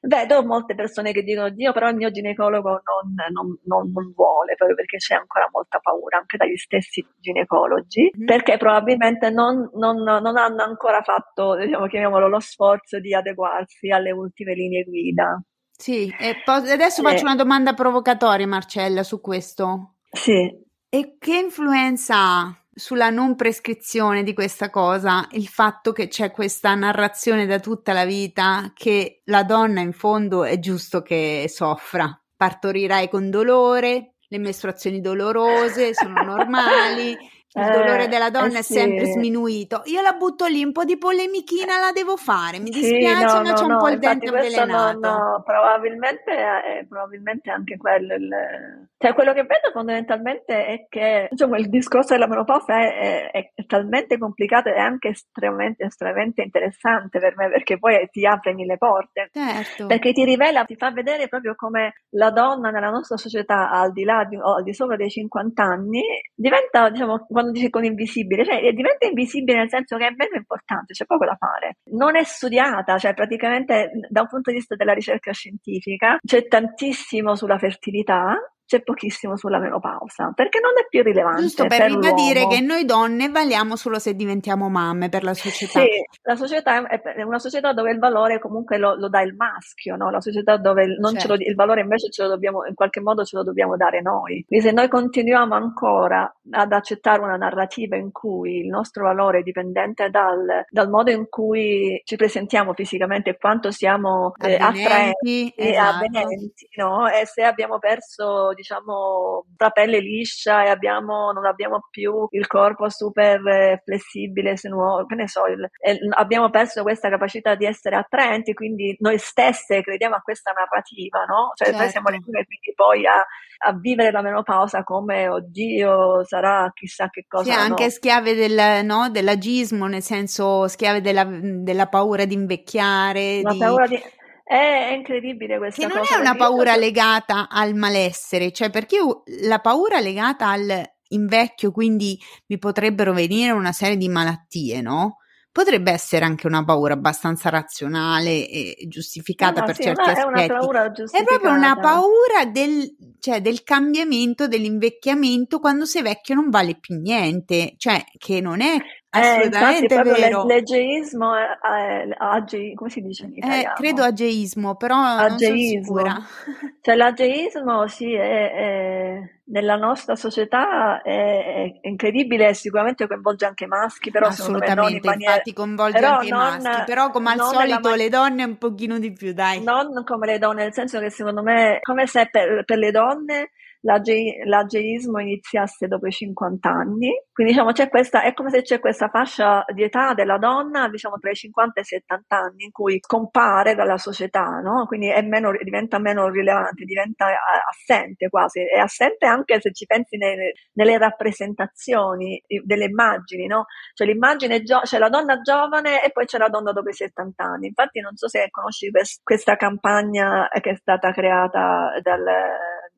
vedo molte persone che dicono Dio però il mio ginecologo non, non, non, non vuole, proprio perché c'è ancora molta paura anche dagli stessi ginecologi, mm. perché probabilmente non, hanno ancora fatto, diciamo, chiamiamolo, lo sforzo di adeguarsi alle ultime linee guida.
Sì, e poi adesso faccio una domanda provocatoria, Marcella, su questo.
Sì.
E che influenza ha sulla non prescrizione di questa cosa il fatto che c'è questa narrazione da tutta la vita che la donna in fondo è giusto che soffra, partorirai con dolore, le mestruazioni dolorose sono normali, il dolore eh, della donna eh, è sempre sminuito. Io la butto lì, un po' di polemichina la devo fare. Mi dispiace, sì, no, ma no, c'è un no, po' il dente avvelenato.
No, probabilmente, è, probabilmente anche quello il, Cioè, quello che vedo fondamentalmente è che diciamo, il discorso della menopausa è, è, è, talmente complicato e anche estremamente, estremamente interessante per me perché poi ti apre mille porte.
Certo.
Perché ti rivela, ti fa vedere proprio come la donna nella nostra società, al di là di, o al di sopra dei 50 anni, diventa, diciamo, quando dici con invisibile, cioè diventa invisibile nel senso che è meno importante, c'è poco da fare. Non è studiata, cioè praticamente da un punto di vista della ricerca scientifica c'è tantissimo sulla fertilità c'è pochissimo sulla menopausa, perché non è più rilevante.
Giusto per, per ribadire che noi donne valiamo solo se diventiamo mamme per la società.
Sì, la società è una società dove il valore comunque lo, lo dà il maschio, no? la società dove certo. lo, il valore invece ce lo dobbiamo, in qualche modo ce lo dobbiamo dare noi. Quindi se noi continuiamo ancora ad accettare una narrativa in cui il nostro valore è dipendente dal, dal modo in cui ci presentiamo fisicamente e quanto siamo eh, attraenti e esatto. avvenenti, no? e se abbiamo perso diciamo la pelle liscia e abbiamo, non abbiamo più il corpo super eh, flessibile, sinuoso, che ne so, il, abbiamo perso questa capacità di essere attraenti, quindi noi stesse crediamo a questa narrativa, no? Cioè certo. noi siamo le prime quindi poi a, a, vivere la menopausa come oddio sarà chissà che cosa.
Sì, anche
no?
schiave del, no, dell'agismo, nel senso schiave della, della paura di invecchiare.
La
di...
paura di è incredibile questa
cosa.
Che
non è una paura io... legata al malessere, cioè perché la paura legata al invecchio, quindi mi potrebbero venire una serie di malattie, no? Potrebbe essere anche una paura abbastanza razionale e giustificata no, per
sì,
certi aspetti.
È, una paura
è proprio una paura del, cioè, del cambiamento, dell'invecchiamento quando sei vecchio non vale più niente, cioè che non è Assolutamente eh, vero.
L'egeismo è, è, age, come si dice in eh, italiano?
Eh, credo ageismo, però ageismo. non
Cioè l'ageismo sì, è, è, nella nostra società è, incredibile e sicuramente coinvolge anche i maschi, però
Assolutamente,
in maniera...
infatti coinvolge anche i maschi, però come al solito man... le donne un pochino di più, dai.
Non come le donne, nel senso che secondo me, come se per, per le donne l'age, l'ageismo iniziasse dopo i 50 anni, quindi diciamo c'è questa, è come se c'è questa fascia di età della donna, diciamo tra i 50 e i 70 anni, in cui scompare dalla società, no? quindi meno, diventa meno rilevante, diventa assente quasi, è assente anche se ci pensi nelle, nelle rappresentazioni delle immagini, no? cioè l'immagine, gio- c'è la donna giovane e poi c'è la donna dopo i 70 anni, infatti non so se conosci quest- questa campagna che è stata creata dal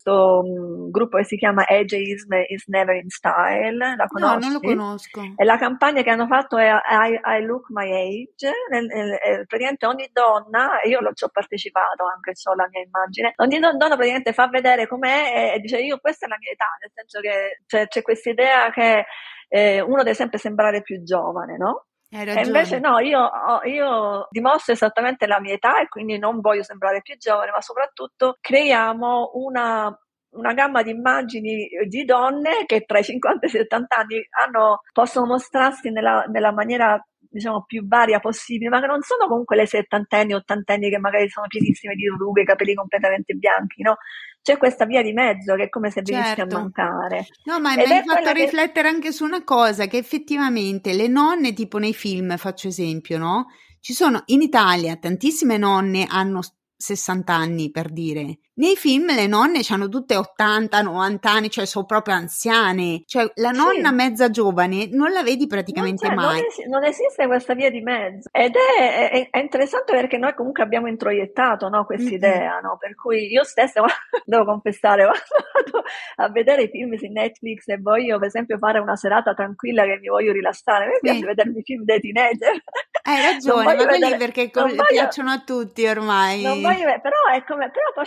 questo gruppo che si chiama Ageism is Never in Style. La conosci?
No, non lo conosco.
E la campagna che hanno fatto è I, I Look My Age. Nel, nel, praticamente ogni donna, io ci ho partecipato anche, ho la mia immagine, ogni donna praticamente fa vedere com'è e, e dice io questa è la mia età, nel senso che cioè, c'è questa idea che eh, uno deve sempre sembrare più giovane, no?
E
invece no, io, io, dimostro esattamente la mia età e quindi non voglio sembrare più giovane, ma soprattutto creiamo una, una gamma di immagini di donne che tra i 50 e i 70 anni hanno, possono mostrarsi nella, nella maniera diciamo più varia possibile, ma che non sono comunque le settantenni, ottantenni che magari sono pienissime di rughe, capelli completamente bianchi, no? C'è questa via di mezzo che è come se venisse certo. a mancare.
No, ma mi hai fatto riflettere che... anche su una cosa, che effettivamente le nonne, tipo nei film, faccio esempio, no? Ci sono in Italia tantissime nonne hanno 60 anni per dire. Nei film le nonne hanno tutte 80, 90 anni, cioè sono proprio anziane. Cioè la nonna sì. mezza giovane non la vedi praticamente
non
mai.
Non, es- non, esiste questa via di mezzo. Ed è, è, è interessante perché noi comunque abbiamo introiettato no, questa idea, no? per cui io stessa, devo confessare, vado a vedere i film su Netflix e voglio per esempio fare una serata tranquilla che mi voglio rilassare. A me sì. piace vedermi film dei teenager.
Hai ragione, ma quelli perché voglio, piacciono a tutti ormai.
Non voglio, però, come, però poi ho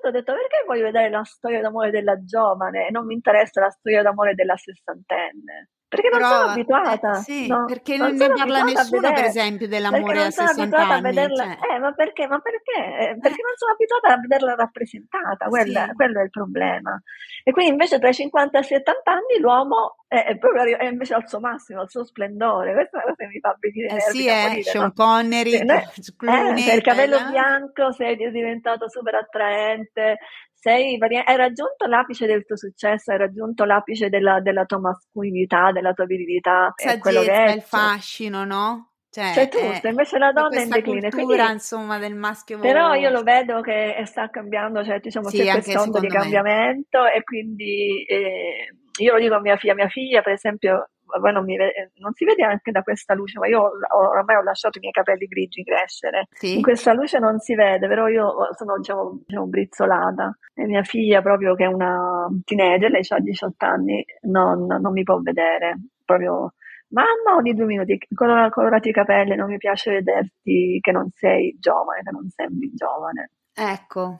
e ho detto perché voglio vedere la storia d'amore della giovane e non mi interessa la storia d'amore della sessantenne. Perché non Prova. sono abituata.
Eh, sì, no, perché non, non ne parla nessuno, per esempio, dell'amore a 60 anni. A vederla,
cioè. eh, ma perché? Ma perché? Eh, perché non sono abituata a vederla rappresentata, quella, sì. quello è il problema. E quindi invece tra i 50 e i 70 anni l'uomo è, è proprio è invece al suo massimo, al suo splendore. Questa è una cosa che mi fa venire
eh sì, è morire, Sean no? Connery, sì,
Clooney, eh, il capello bianco sei diventato super attraente, sei, hai raggiunto l'apice del tuo successo, hai raggiunto l'apice della, della tua mascolinità, della tua virilità.
Saggezza, il fascino, no? Cioè,
cioè giusto, invece la donna è in declino.
quindi, insomma, del maschio
Però io lo vedo che sta cambiando, cioè diciamo sì, c'è questa onda di cambiamento me. e quindi eh, io lo dico a mia figlia, mia figlia per esempio non, vede, non, si vede anche da questa luce, ma io ormai ho lasciato i miei capelli grigi crescere. Sì. In questa luce non si vede, però io sono diciamo, diciamo brizzolata. E mia figlia, proprio che è una teenager, lei ha 18 anni, non, non mi può vedere. Proprio Mamma, ogni due minuti, colora, colorati i capelli, non mi piace vederti che non sei giovane, che non sembri giovane.
Ecco,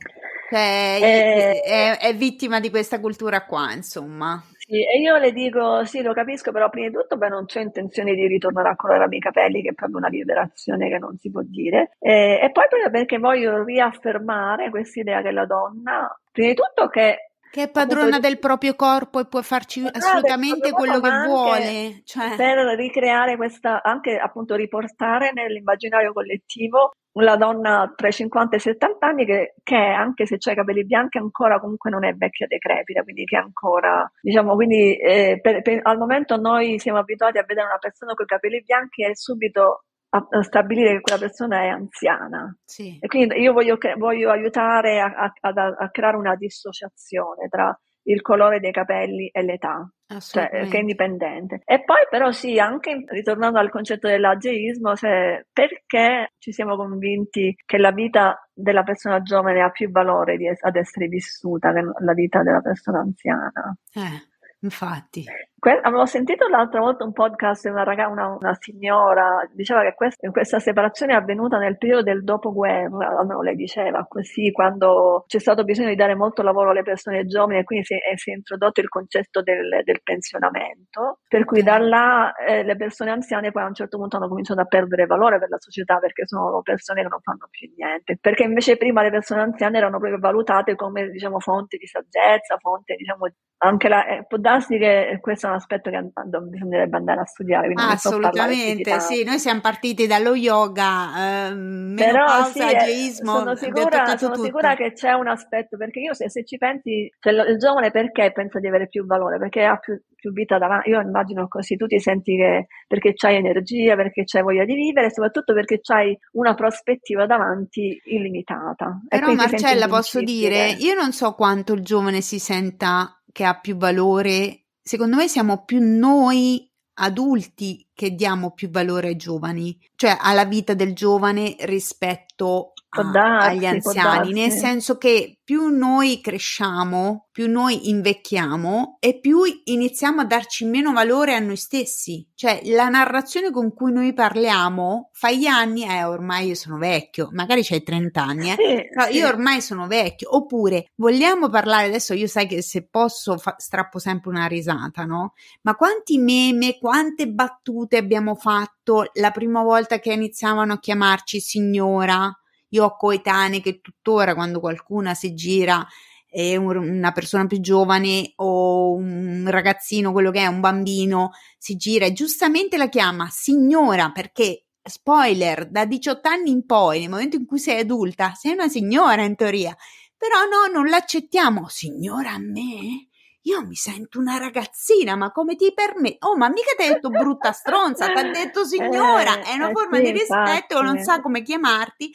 cioè, eh, è, è, vittima di questa cultura qua, insomma.
Sì, e io le dico, sì, lo capisco, però prima di tutto beh, non c'è intenzione di ritornare a colorarmi i capelli, che è proprio una liberazione che non si può dire. Eh, e poi perché voglio riaffermare questa idea che la donna, prima di tutto che
che è padrona del proprio corpo e può farci assolutamente quello che vuole. Cioè.
Per ricreare questa, anche appunto riportare nell'immaginario collettivo la donna tra i 50 e i 70 anni che, che, anche se ha i capelli bianchi ancora comunque non è vecchia decrepita, quindi che ancora, diciamo, quindi eh, per, per, al momento noi siamo abituati a vedere una persona con i capelli bianchi e subito a, stabilire che quella persona è anziana. Sì. E quindi io voglio, voglio aiutare a, a, a, creare una dissociazione tra il colore dei capelli e l'età, cioè, che è indipendente. E poi però sì, anche ritornando al concetto dell'ageismo, cioè, perché ci siamo convinti che la vita della persona giovane ha più valore di, ad essere vissuta che la vita della persona anziana?
Eh. Infatti.
Que- avevo sentito l'altra volta un podcast di una, raga- una, una signora, diceva che questa, questa, separazione è avvenuta nel periodo del dopoguerra, almeno lei diceva così, quando c'è stato bisogno di dare molto lavoro alle persone giovani e quindi si è, si è introdotto il concetto del, del, pensionamento, per cui da là eh, le persone anziane poi a un certo punto hanno cominciato a perdere valore per la società perché sono persone che non fanno più niente, perché invece prima le persone anziane erano proprio valutate come diciamo fonte di saggezza, fonte diciamo anche la, eh, può darsi che questo è un aspetto che bisognerebbe andare a studiare.
Assolutamente, sì, noi siamo partiti dallo yoga, eh, menopausa, sì, eh, ageismo.
Sono, sicura, sono sicura, che c'è un aspetto, perché io se, se ci pensi, cioè, il giovane perché pensa di avere più valore? Perché ha più, più vita davanti, io immagino così, tu ti senti che perché c'hai energia, perché c'hai voglia di vivere, soprattutto perché c'hai una prospettiva davanti illimitata.
Però Marcella, posso dire, io non so quanto il giovane si senta che ha più valore, secondo me siamo più noi adulti che diamo più valore ai giovani, cioè alla vita del giovane rispetto darsi, agli anziani, nel senso che più noi cresciamo, più noi invecchiamo e più iniziamo a darci meno valore a noi stessi. Cioè la narrazione con cui noi parliamo, fai anni, eh ormai io sono vecchio, magari c'hai 30 anni, eh, sì, però sì. io ormai sono vecchio. Oppure vogliamo parlare adesso, io sai che se posso fa, strappo sempre una risata, no? Ma quanti meme, quante battute abbiamo fatto la prima volta che iniziavano a chiamarci signora? Io ho coetanee che tuttora quando qualcuna si gira è una persona più giovane o un ragazzino, quello che è un bambino, si gira e giustamente la chiama signora perché spoiler, da 18 anni in poi, nel momento in cui sei adulta, sei una signora in teoria. Però no, non l'accettiamo. Signora a me? Io mi sento una ragazzina, ma come ti permetti? Oh, ma mica ti ha detto brutta stronza, ti ha detto signora, eh, è una eh forma sì, di rispetto, infatti. non sa come chiamarti.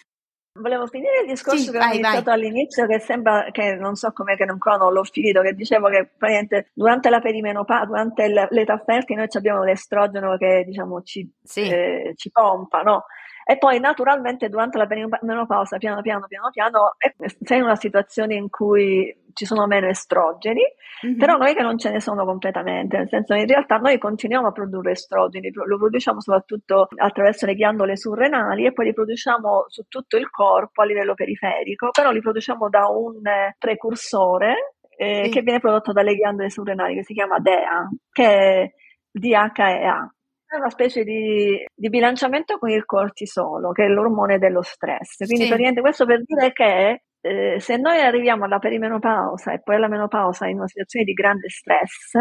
Volevo finire il discorso sì, che ho iniziato vai. all'inizio, che sembra che non so come che non crono, l'ho finito, che dicevo che durante la perimenopausa, durante l'età fertile, noi abbiamo l'estrogeno che diciamo ci, sì. eh, ci pompa, no? E poi naturalmente durante la perimenopausa, piano piano, piano piano, sei in una situazione in cui ci sono meno estrogeni, mm-hmm. però noi che non ce ne sono completamente, nel senso che in realtà noi continuiamo a produrre estrogeni, lo produciamo soprattutto attraverso le ghiandole surrenali e poi li produciamo su tutto il corpo a livello periferico, però li produciamo da un precursore eh, sì. che viene prodotto dalle ghiandole surrenali che si chiama DEA, che è DHEA. È una specie di, di, bilanciamento con il cortisolo, che è l'ormone dello stress. Quindi, sì. praticamente, questo per dire che eh, se noi arriviamo alla perimenopausa e poi alla menopausa in una situazione di grande stress,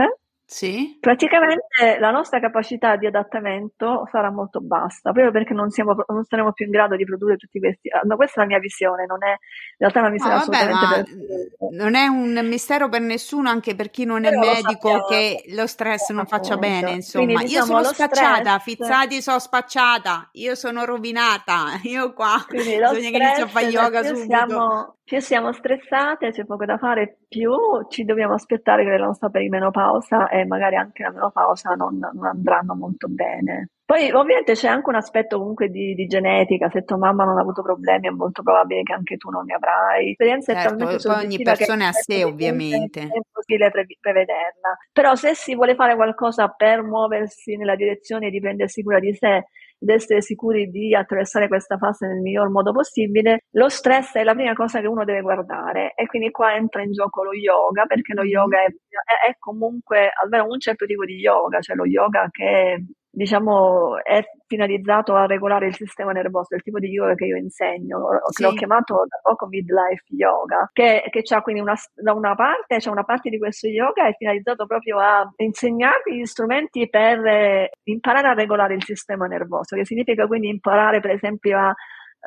sì.
praticamente la nostra capacità di adattamento sarà molto bassa, proprio perché non, siamo, non saremo più in grado di produrre tutti questi. No, questa è la mia visione, non è in realtà una visione
no, vabbè,
assolutamente
per... Non è un mistero per nessuno, anche per chi non Però è medico, che lo stress non faccia bene. Insomma, Quindi, diciamo, io sono spacciata, stress... Fizzati sono spacciata, io sono rovinata, io qua Quindi, bisogna che inizio a fare yoga subito.
Siamo più siamo stressate, c'è poco da fare, più ci dobbiamo aspettare che la nostra perimenopausa e magari anche la menopausa non, non andranno molto bene. Poi ovviamente c'è anche un aspetto comunque di, di, genetica, se tua mamma non ha avuto problemi è molto probabile che anche tu non ne avrai.
L'esperienza certo, è talmente poi ogni persona è a sé ovviamente. È
impossibile pre- prevederla. Però se si vuole fare qualcosa per muoversi nella direzione di prendersi cura di sé ed essere sicuri di attraversare questa fase nel miglior modo possibile, lo stress è la prima cosa che uno deve guardare e quindi qua entra in gioco lo yoga perché lo mm-hmm. yoga è, è, è comunque almeno un certo tipo di yoga, cioè lo yoga che diciamo, è finalizzato a regolare il sistema nervoso, il tipo di yoga che io insegno, sì. che ho chiamato da poco midlife yoga, che, che c'ha quindi una, da una parte, c'è una parte di questo yoga è finalizzato proprio a insegnarti gli strumenti per eh, imparare a regolare il sistema nervoso, che significa quindi imparare per esempio a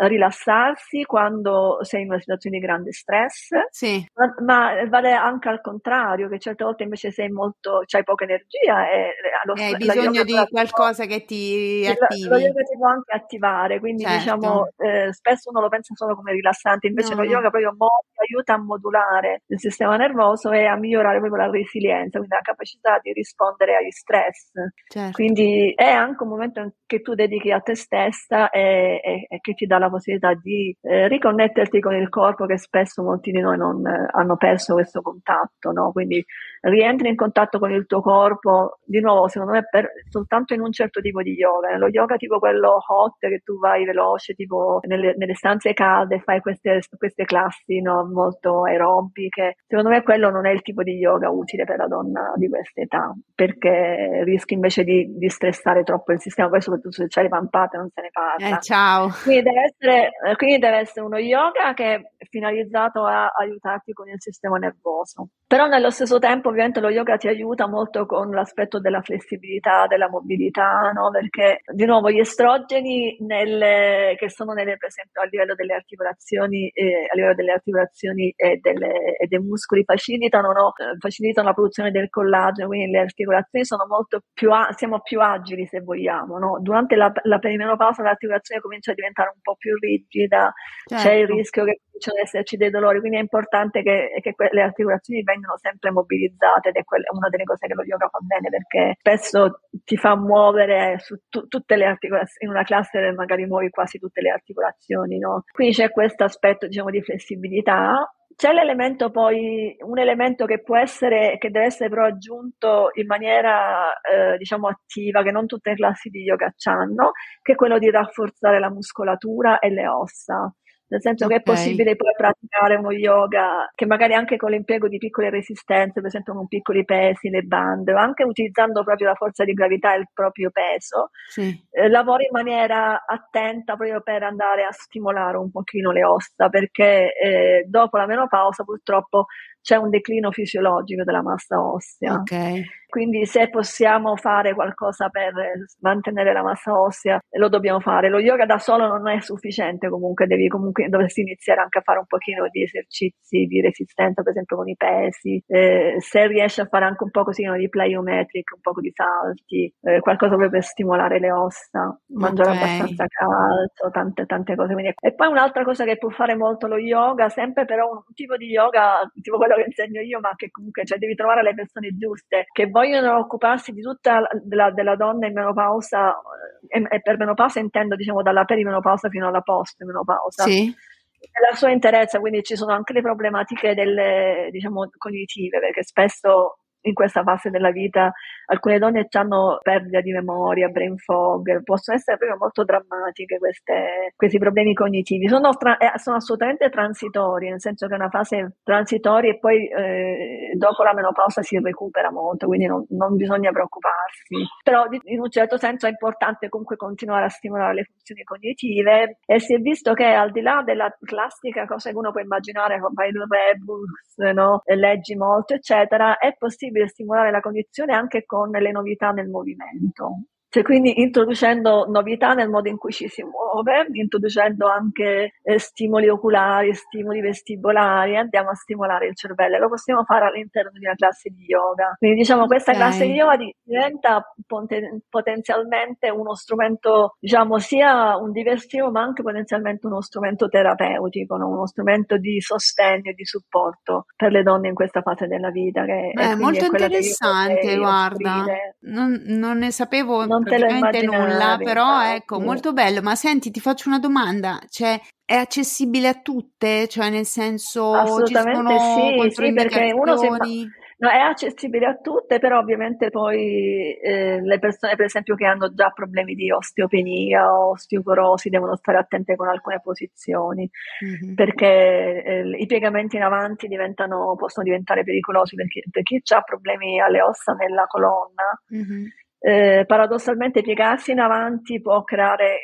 rilassarsi quando sei in una situazione di grande stress,
sì.
ma, ma, vale anche al contrario, che certe volte invece sei molto, hai poca energia e
lo, hai bisogno di qualcosa può, che ti attivi.
Lo, yoga ti può anche attivare, quindi certo. diciamo eh, spesso uno lo pensa solo come rilassante, invece no. lo yoga proprio mo- aiuta a modulare il sistema nervoso e a migliorare proprio la resilienza, quindi la capacità di rispondere agli stress. Certo. Quindi è anche un momento che tu dedichi a te stessa e, e, e che ti dà la possibilità di eh, riconnetterti con il corpo che spesso molti di noi non eh, hanno perso questo contatto, no? Quindi rientri in contatto con il tuo corpo, di nuovo secondo me per, soltanto in un certo tipo di yoga, nello yoga tipo quello hot che tu vai veloce, tipo nelle, nelle stanze calde, fai queste, queste classi no? molto aerobiche, secondo me quello non è il tipo di yoga utile per la donna di questa età, perché rischi invece di, di stressare troppo il sistema, poi soprattutto se c'hai le pampate non se ne parla.
Eh, ciao!
Quindi deve essere, eh, quindi deve essere uno yoga che è finalizzato a aiutarti con il sistema nervoso. Però nello stesso tempo ovviamente lo yoga ti aiuta molto con l'aspetto della flessibilità, della mobilità, no? perché di nuovo gli estrogeni nelle, che sono nelle, per esempio a livello delle articolazioni, eh, a livello delle articolazioni e, delle, e dei muscoli facilitano, no? Eh, facilitano, la produzione del collagene, quindi le articolazioni sono molto più, siamo più agili se vogliamo. No? Durante la, la perimenopausa l'articolazione comincia a diventare un po' più rigida, certo. c'è il certo. rischio che cominciano ad esserci dei dolori, quindi è importante che, che le articolazioni vengano sempre mobilizzate ed è quella, una delle cose che lo yoga fa bene perché spesso ti fa muovere su tu, tutte le articolazioni, in una classe magari muovi quasi tutte le articolazioni, no? Quindi c'è questo aspetto diciamo di flessibilità c'è l'elemento poi, un elemento che può essere, che deve essere però aggiunto in maniera, eh, diciamo, attiva, che non tutte le classi di yoga hanno, che è quello di rafforzare la muscolatura e le ossa nel senso okay. che è possibile poi praticare uno yoga che magari anche con l'impiego di piccole resistenze, per esempio con piccoli pesi, le bande, o anche utilizzando proprio la forza di gravità e il proprio peso,
sì.
eh, lavori in maniera attenta proprio per andare a stimolare un pochino le ossa, perché eh, dopo la menopausa purtroppo c'è un declino fisiologico della massa ossea.
Okay.
Quindi se possiamo fare qualcosa per mantenere la massa ossea, lo dobbiamo fare. Lo yoga da solo non è sufficiente, comunque devi comunque dovresti iniziare anche a fare un pochino di esercizi di resistenza, per esempio con i pesi. Eh, se riesci a fare anche un po' così di plyometric, un po' di salti, eh, qualcosa per stimolare le ossa, mangiare okay. abbastanza calcio, tante tante cose. Quindi. E poi un'altra cosa che può fare molto lo yoga, sempre però un tipo di yoga, tipo quello che insegno io, ma che comunque cioè, devi trovare le persone giuste che vogliono occuparsi di tutta la, della donna in menopausa, e, e, per menopausa intendo diciamo dalla perimenopausa fino alla post-menopausa.
Sì.
La sua interezza, quindi ci sono anche le problematiche delle, diciamo, cognitive, perché spesso in questa fase della vita alcune donne hanno perdita di memoria, brain fog, possono essere proprio molto drammatiche queste, questi problemi cognitivi. Sono, tra, eh, sono, assolutamente transitori, nel senso che è una fase transitoria e poi eh, dopo la menopausa si recupera molto, quindi non, non bisogna preoccuparsi. Però in un certo senso è importante comunque continuare a stimolare le funzioni cognitive e si è visto che al di là della classica cosa che uno può immaginare, fai il rebus, no? leggi molto, eccetera, è possibile possibile stimolare la cognizione anche con le novità nel movimento. Cioè, quindi introducendo novità nel modo in cui ci si muove, introducendo anche eh, stimoli oculari, stimoli vestibolari, andiamo a stimolare il cervello. Lo possiamo fare all'interno di una classe di yoga. Quindi diciamo questa okay. classe di yoga diventa poten- potenzialmente uno strumento, diciamo, sia un diversivo ma anche potenzialmente uno strumento terapeutico, no? uno strumento di sostegno e di supporto per le donne in questa fase della vita. Che
Beh, è molto interessante, guarda. Non, non, ne sapevo non praticamente nulla, però ecco, molto bello. Ma senti, ti faccio una domanda, cioè è accessibile a tutte? Cioè nel senso
Assolutamente sì, sì perché uno si. No, è accessibile a tutte, però ovviamente poi eh, le persone, per esempio, che hanno già problemi di osteopenia o osteoporosi devono stare attente con alcune posizioni, mm-hmm. perché eh, i piegamenti in avanti possono diventare pericolosi perché, per chi ha problemi alle ossa nella colonna. Mm-hmm eh, paradossalmente piegarsi in avanti può creare,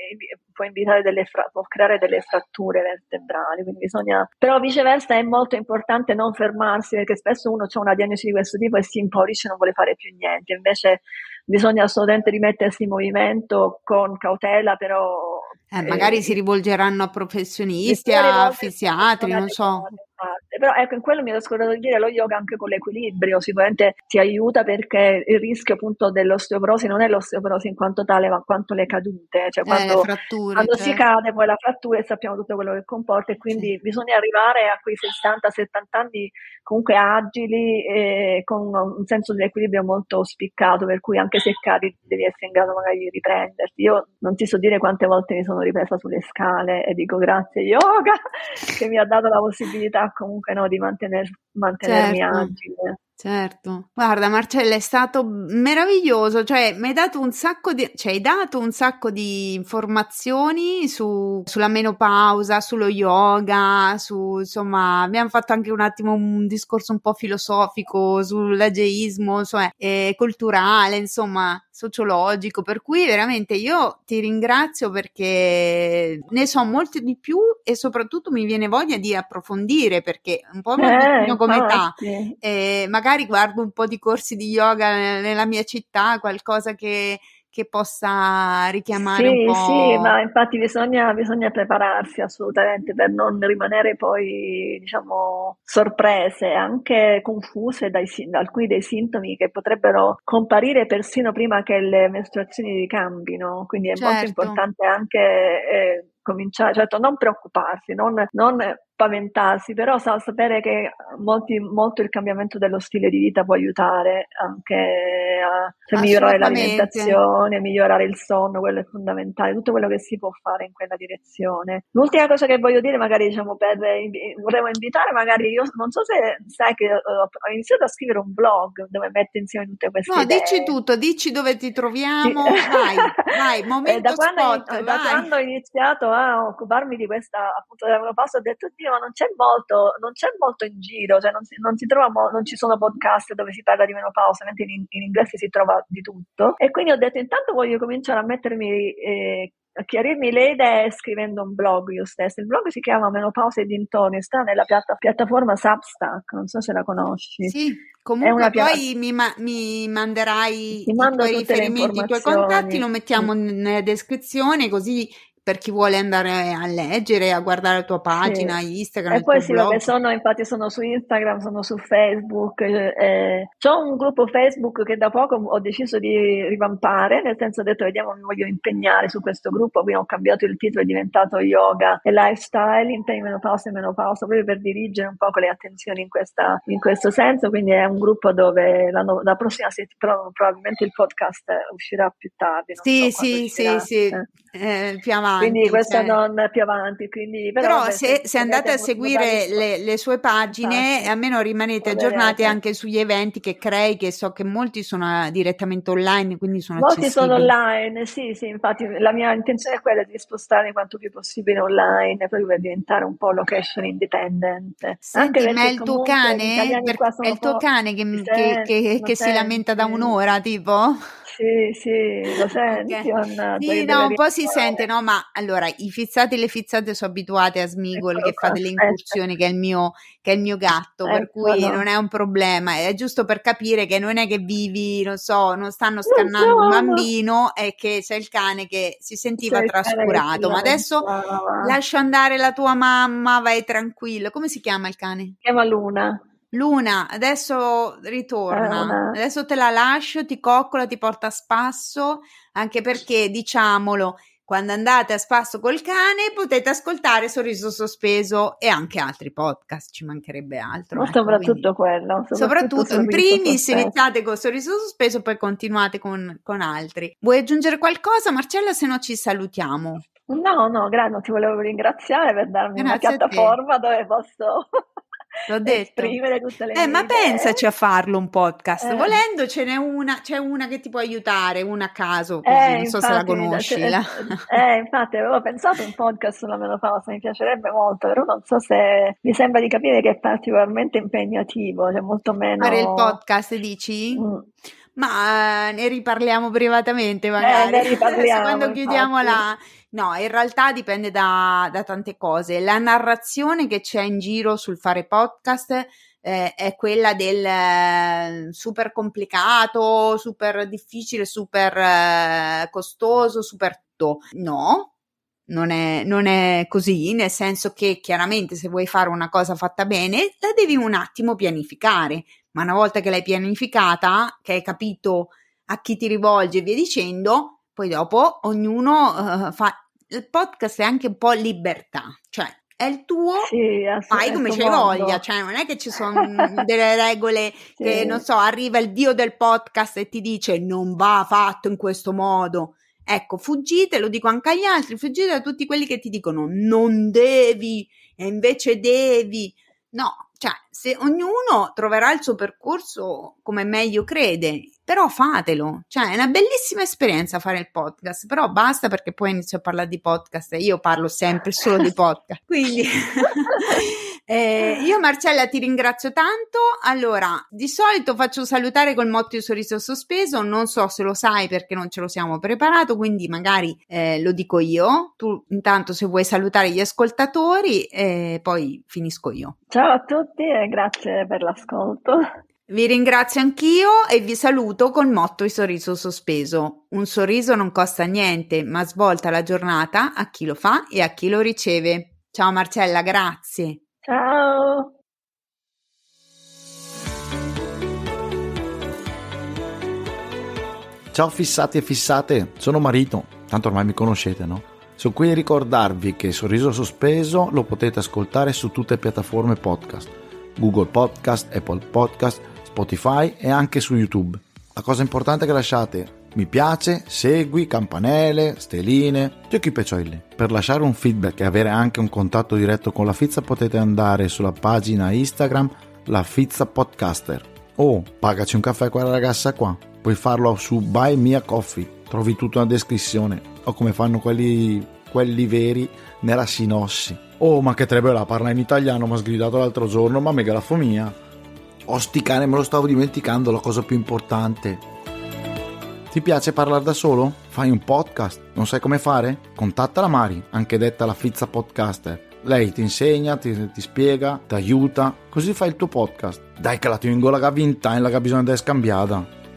può, delle fra, può creare delle fratture vertebrali, quindi bisogna, però viceversa è molto importante non fermarsi perché spesso uno ha una diagnosi di questo tipo e si impaurisce e non vuole fare più niente, invece bisogna assolutamente rimettersi in movimento con cautela, però...
Eh, magari eh, si rivolgeranno a professionisti, a fisiatri, non so
parte. Però ecco, in quello mi ero scordato di dire lo yoga anche con l'equilibrio, sicuramente ti aiuta perché il rischio appunto dell'osteoporosi non è l'osteoporosi in quanto tale, ma quanto le cadute, cioè quando, eh, fratture, quando cioè. si cade poi la frattura e sappiamo tutto quello che comporta e quindi sì. bisogna arrivare a quei 60-70 anni comunque agili e con un senso di equilibrio molto spiccato, per cui anche se cadi devi essere in grado magari di riprenderti. Io non ti so dire quante volte mi sono ripresa sulle scale e dico grazie yoga che mi ha dato la possibilità comunque no, di mantener, mantenermi certo. agile.
Certo, guarda Marcella è stato meraviglioso, cioè mi hai dato un sacco di, cioè, hai dato un sacco di informazioni su, sulla menopausa, sullo yoga, su, insomma abbiamo fatto anche un attimo un discorso un po' filosofico sull'ageismo, insomma, eh, culturale, insomma sociologico, per cui veramente io ti ringrazio perché ne so molto di più e soprattutto mi viene voglia di approfondire perché un po' eh, come età, eh, magari guardo un po' di corsi di yoga nella mia città, qualcosa che che possa richiamare
sì,
un po'.
Sì, ma infatti bisogna, bisogna, prepararsi assolutamente per non rimanere poi, diciamo, sorprese, anche confuse dai, da alcuni dei sintomi che potrebbero comparire persino prima che le mestruazioni ricambino. Quindi è certo. molto importante anche eh, cominciare, certo non preoccuparsi, non, non spaventarsi, però sa, sapere che molti, molto il cambiamento dello stile di vita può aiutare anche a cioè, migliorare l'alimentazione, migliorare il sonno, quello è fondamentale, tutto quello che si può fare in quella direzione. L'ultima cosa che voglio dire, magari diciamo per vorremmo invitare, magari io non so se sai che ho iniziato a scrivere un blog dove metto insieme tutte queste
no,
idee.
dici tutto, dici dove ti troviamo, vai, vai, momento
da quando,
spot,
da quando ho iniziato a occuparmi di questa appunto della menopausa ho detto Dio ma non c'è molto, non c'è molto in giro, cioè non, si, non, si trova, non ci sono podcast dove si parla di menopausa, mentre in, in, inglese si trova di tutto. E quindi ho detto intanto voglio cominciare a mettermi eh, a chiarirmi le idee scrivendo un blog io stesso. Il blog si chiama Menopausa e dintorni, sta nella piatta, piattaforma Substack, non so se la conosci.
Sì, comunque poi mi, ma- mi, manderai i tuoi riferimenti, i tuoi contatti, lo mettiamo sì. nella descrizione così per chi vuole andare a leggere, a guardare la tua pagina sì. Instagram.
E poi sì, vabbè, sono, infatti sono su Instagram, sono su Facebook. Eh, c'ho un gruppo Facebook che da poco ho deciso di rivampare, nel senso ho detto vediamo mi voglio impegnare su questo gruppo, quindi ho cambiato il titolo, è diventato Yoga e Lifestyle, impegno menopausa e menopausa, proprio per dirigere un po' le attenzioni in, questa, in questo senso, quindi è un gruppo dove la, la prossima settimana probabilmente il podcast uscirà più tardi.
sì, so sì, sì, sì, eh. Eh, più avanti.
Quindi questa cioè... non più avanti. Quindi,
però, però vabbè, se, se andate a seguire le, le, sue pagine, infatti, almeno rimanete aggiornati anche sugli eventi che crei, che so che molti sono direttamente online, quindi sono
Molti sono online, sì, sì, infatti la mia intenzione è quella di spostarmi quanto più possibile online, proprio per diventare un po' location independent.
Senti, anche ma è il tuo cane? Per, è il tuo cane che, che, che, che si lamenta da un'ora, tipo?
Sì, sì, lo senti? Okay.
Sì, no, un po' si sente, no? Ma allora, i fizzati e le fizzate sono abituate a Smigol che fa delle incursioni, che è il mio, che è il mio gatto, per cui non è un problema. È giusto per capire che non è che vivi, non so, non stanno scannando un bambino e che c'è il cane che si sentiva trascurato. Ma adesso lascio andare la tua mamma, vai tranquillo. Come si chiama il cane? Si
chiama Luna.
Luna, adesso ritorna, eh, adesso te la lascio, ti coccola, ti porta a spasso, anche perché diciamolo, quando andate a spasso col cane potete ascoltare Sorriso Sospeso e anche altri podcast, ci mancherebbe altro.
Ma ecco, soprattutto quindi, quello.
Soprattutto, soprattutto in primis iniziate con Sorriso Sospeso, poi continuate con, con altri. Vuoi aggiungere qualcosa Marcella? Se no ci salutiamo.
No, no, grazie, ti volevo ringraziare per darmi Grazie una piattaforma dove posso L'ho detto.
eh, ma pensaci a farlo un podcast. Eh. Volendo ce n'è una, c'è una che ti può aiutare, una a caso, così, eh, non infatti, so se la conosci.
Eh,
la...
eh, infatti avevo pensato un podcast sulla menopausa, mi piacerebbe molto, però non so se mi sembra di capire che è particolarmente impegnativo, cioè molto meno...
Fare il podcast, dici? Mm. Ma ne riparliamo privatamente magari.
Eh, ne riparliamo,
quando chiudiamo la No, in realtà dipende da, da, tante cose. La narrazione che c'è in giro sul fare podcast eh, è quella del eh, super complicato, super difficile, super eh, costoso, super tutto. No, non è, non è così, nel senso che chiaramente se vuoi fare una cosa fatta bene, la devi un attimo pianificare, ma una volta che l'hai pianificata, che hai capito a chi ti rivolgi e via dicendo, poi dopo ognuno uh, fa il podcast è anche un po' libertà, cioè è il tuo, sì, fai come c'hai voglia, cioè non è che ci sono delle regole sì. che non so, arriva il dio del podcast e ti dice non va fatto in questo modo. Ecco, fuggite, lo dico anche agli altri, fuggite da tutti quelli che ti dicono non devi e invece devi. No, cioè, se ognuno troverà il suo percorso come meglio crede, però fatelo, cioè è una bellissima esperienza fare il podcast, però basta perché poi inizio a parlare di podcast e io parlo sempre solo di podcast. Quindi eh, io Marcella ti ringrazio tanto. Allora, di solito faccio salutare col motto di sorriso sospeso, non so se lo sai perché non ce lo siamo preparato, quindi magari eh, lo dico io. Tu intanto se vuoi salutare gli ascoltatori e poi finisco io.
Ciao a tutti e grazie per l'ascolto.
Vi ringrazio anch'io e vi saluto col motto di sorriso sospeso. Un sorriso non costa niente, ma svolta la giornata a chi lo fa e a chi lo riceve. Ciao Marcella, grazie.
Ciao
fissati e fissate, sono Marito, tanto ormai mi conoscete, no? Sono qui a ricordarvi che Sorriso Sospeso lo potete ascoltare su tutte le piattaforme podcast, Google Podcast, Apple Podcast, Spotify e anche su YouTube. La cosa importante è che lasciate mi piace, segui, campanelle, steline, giochi peccioli. Per lasciare un feedback e avere anche un contatto diretto con la Fizza potete andare sulla pagina Instagram La Fizza Podcaster o pagaci un caffè quella ragazza qua. Puoi farlo su Buy Me a Coffee, trovi tutto nella descrizione o come fanno quelli, quelli veri nella sinossi. Oh, ma che trebella, parla in italiano, mi ha sgridato l'altro giorno, ma mega la fomia. Osticane, me lo stavo dimenticando, la cosa più importante. Ti piace parlare da solo? Fai un podcast? Non sai come fare? Contatta la Mari, anche detta la Fizza Podcaster. Lei ti insegna, ti, ti spiega, ti aiuta, così fai il tuo podcast. Dai che la tengo la vinta e la bisogna di scambiata.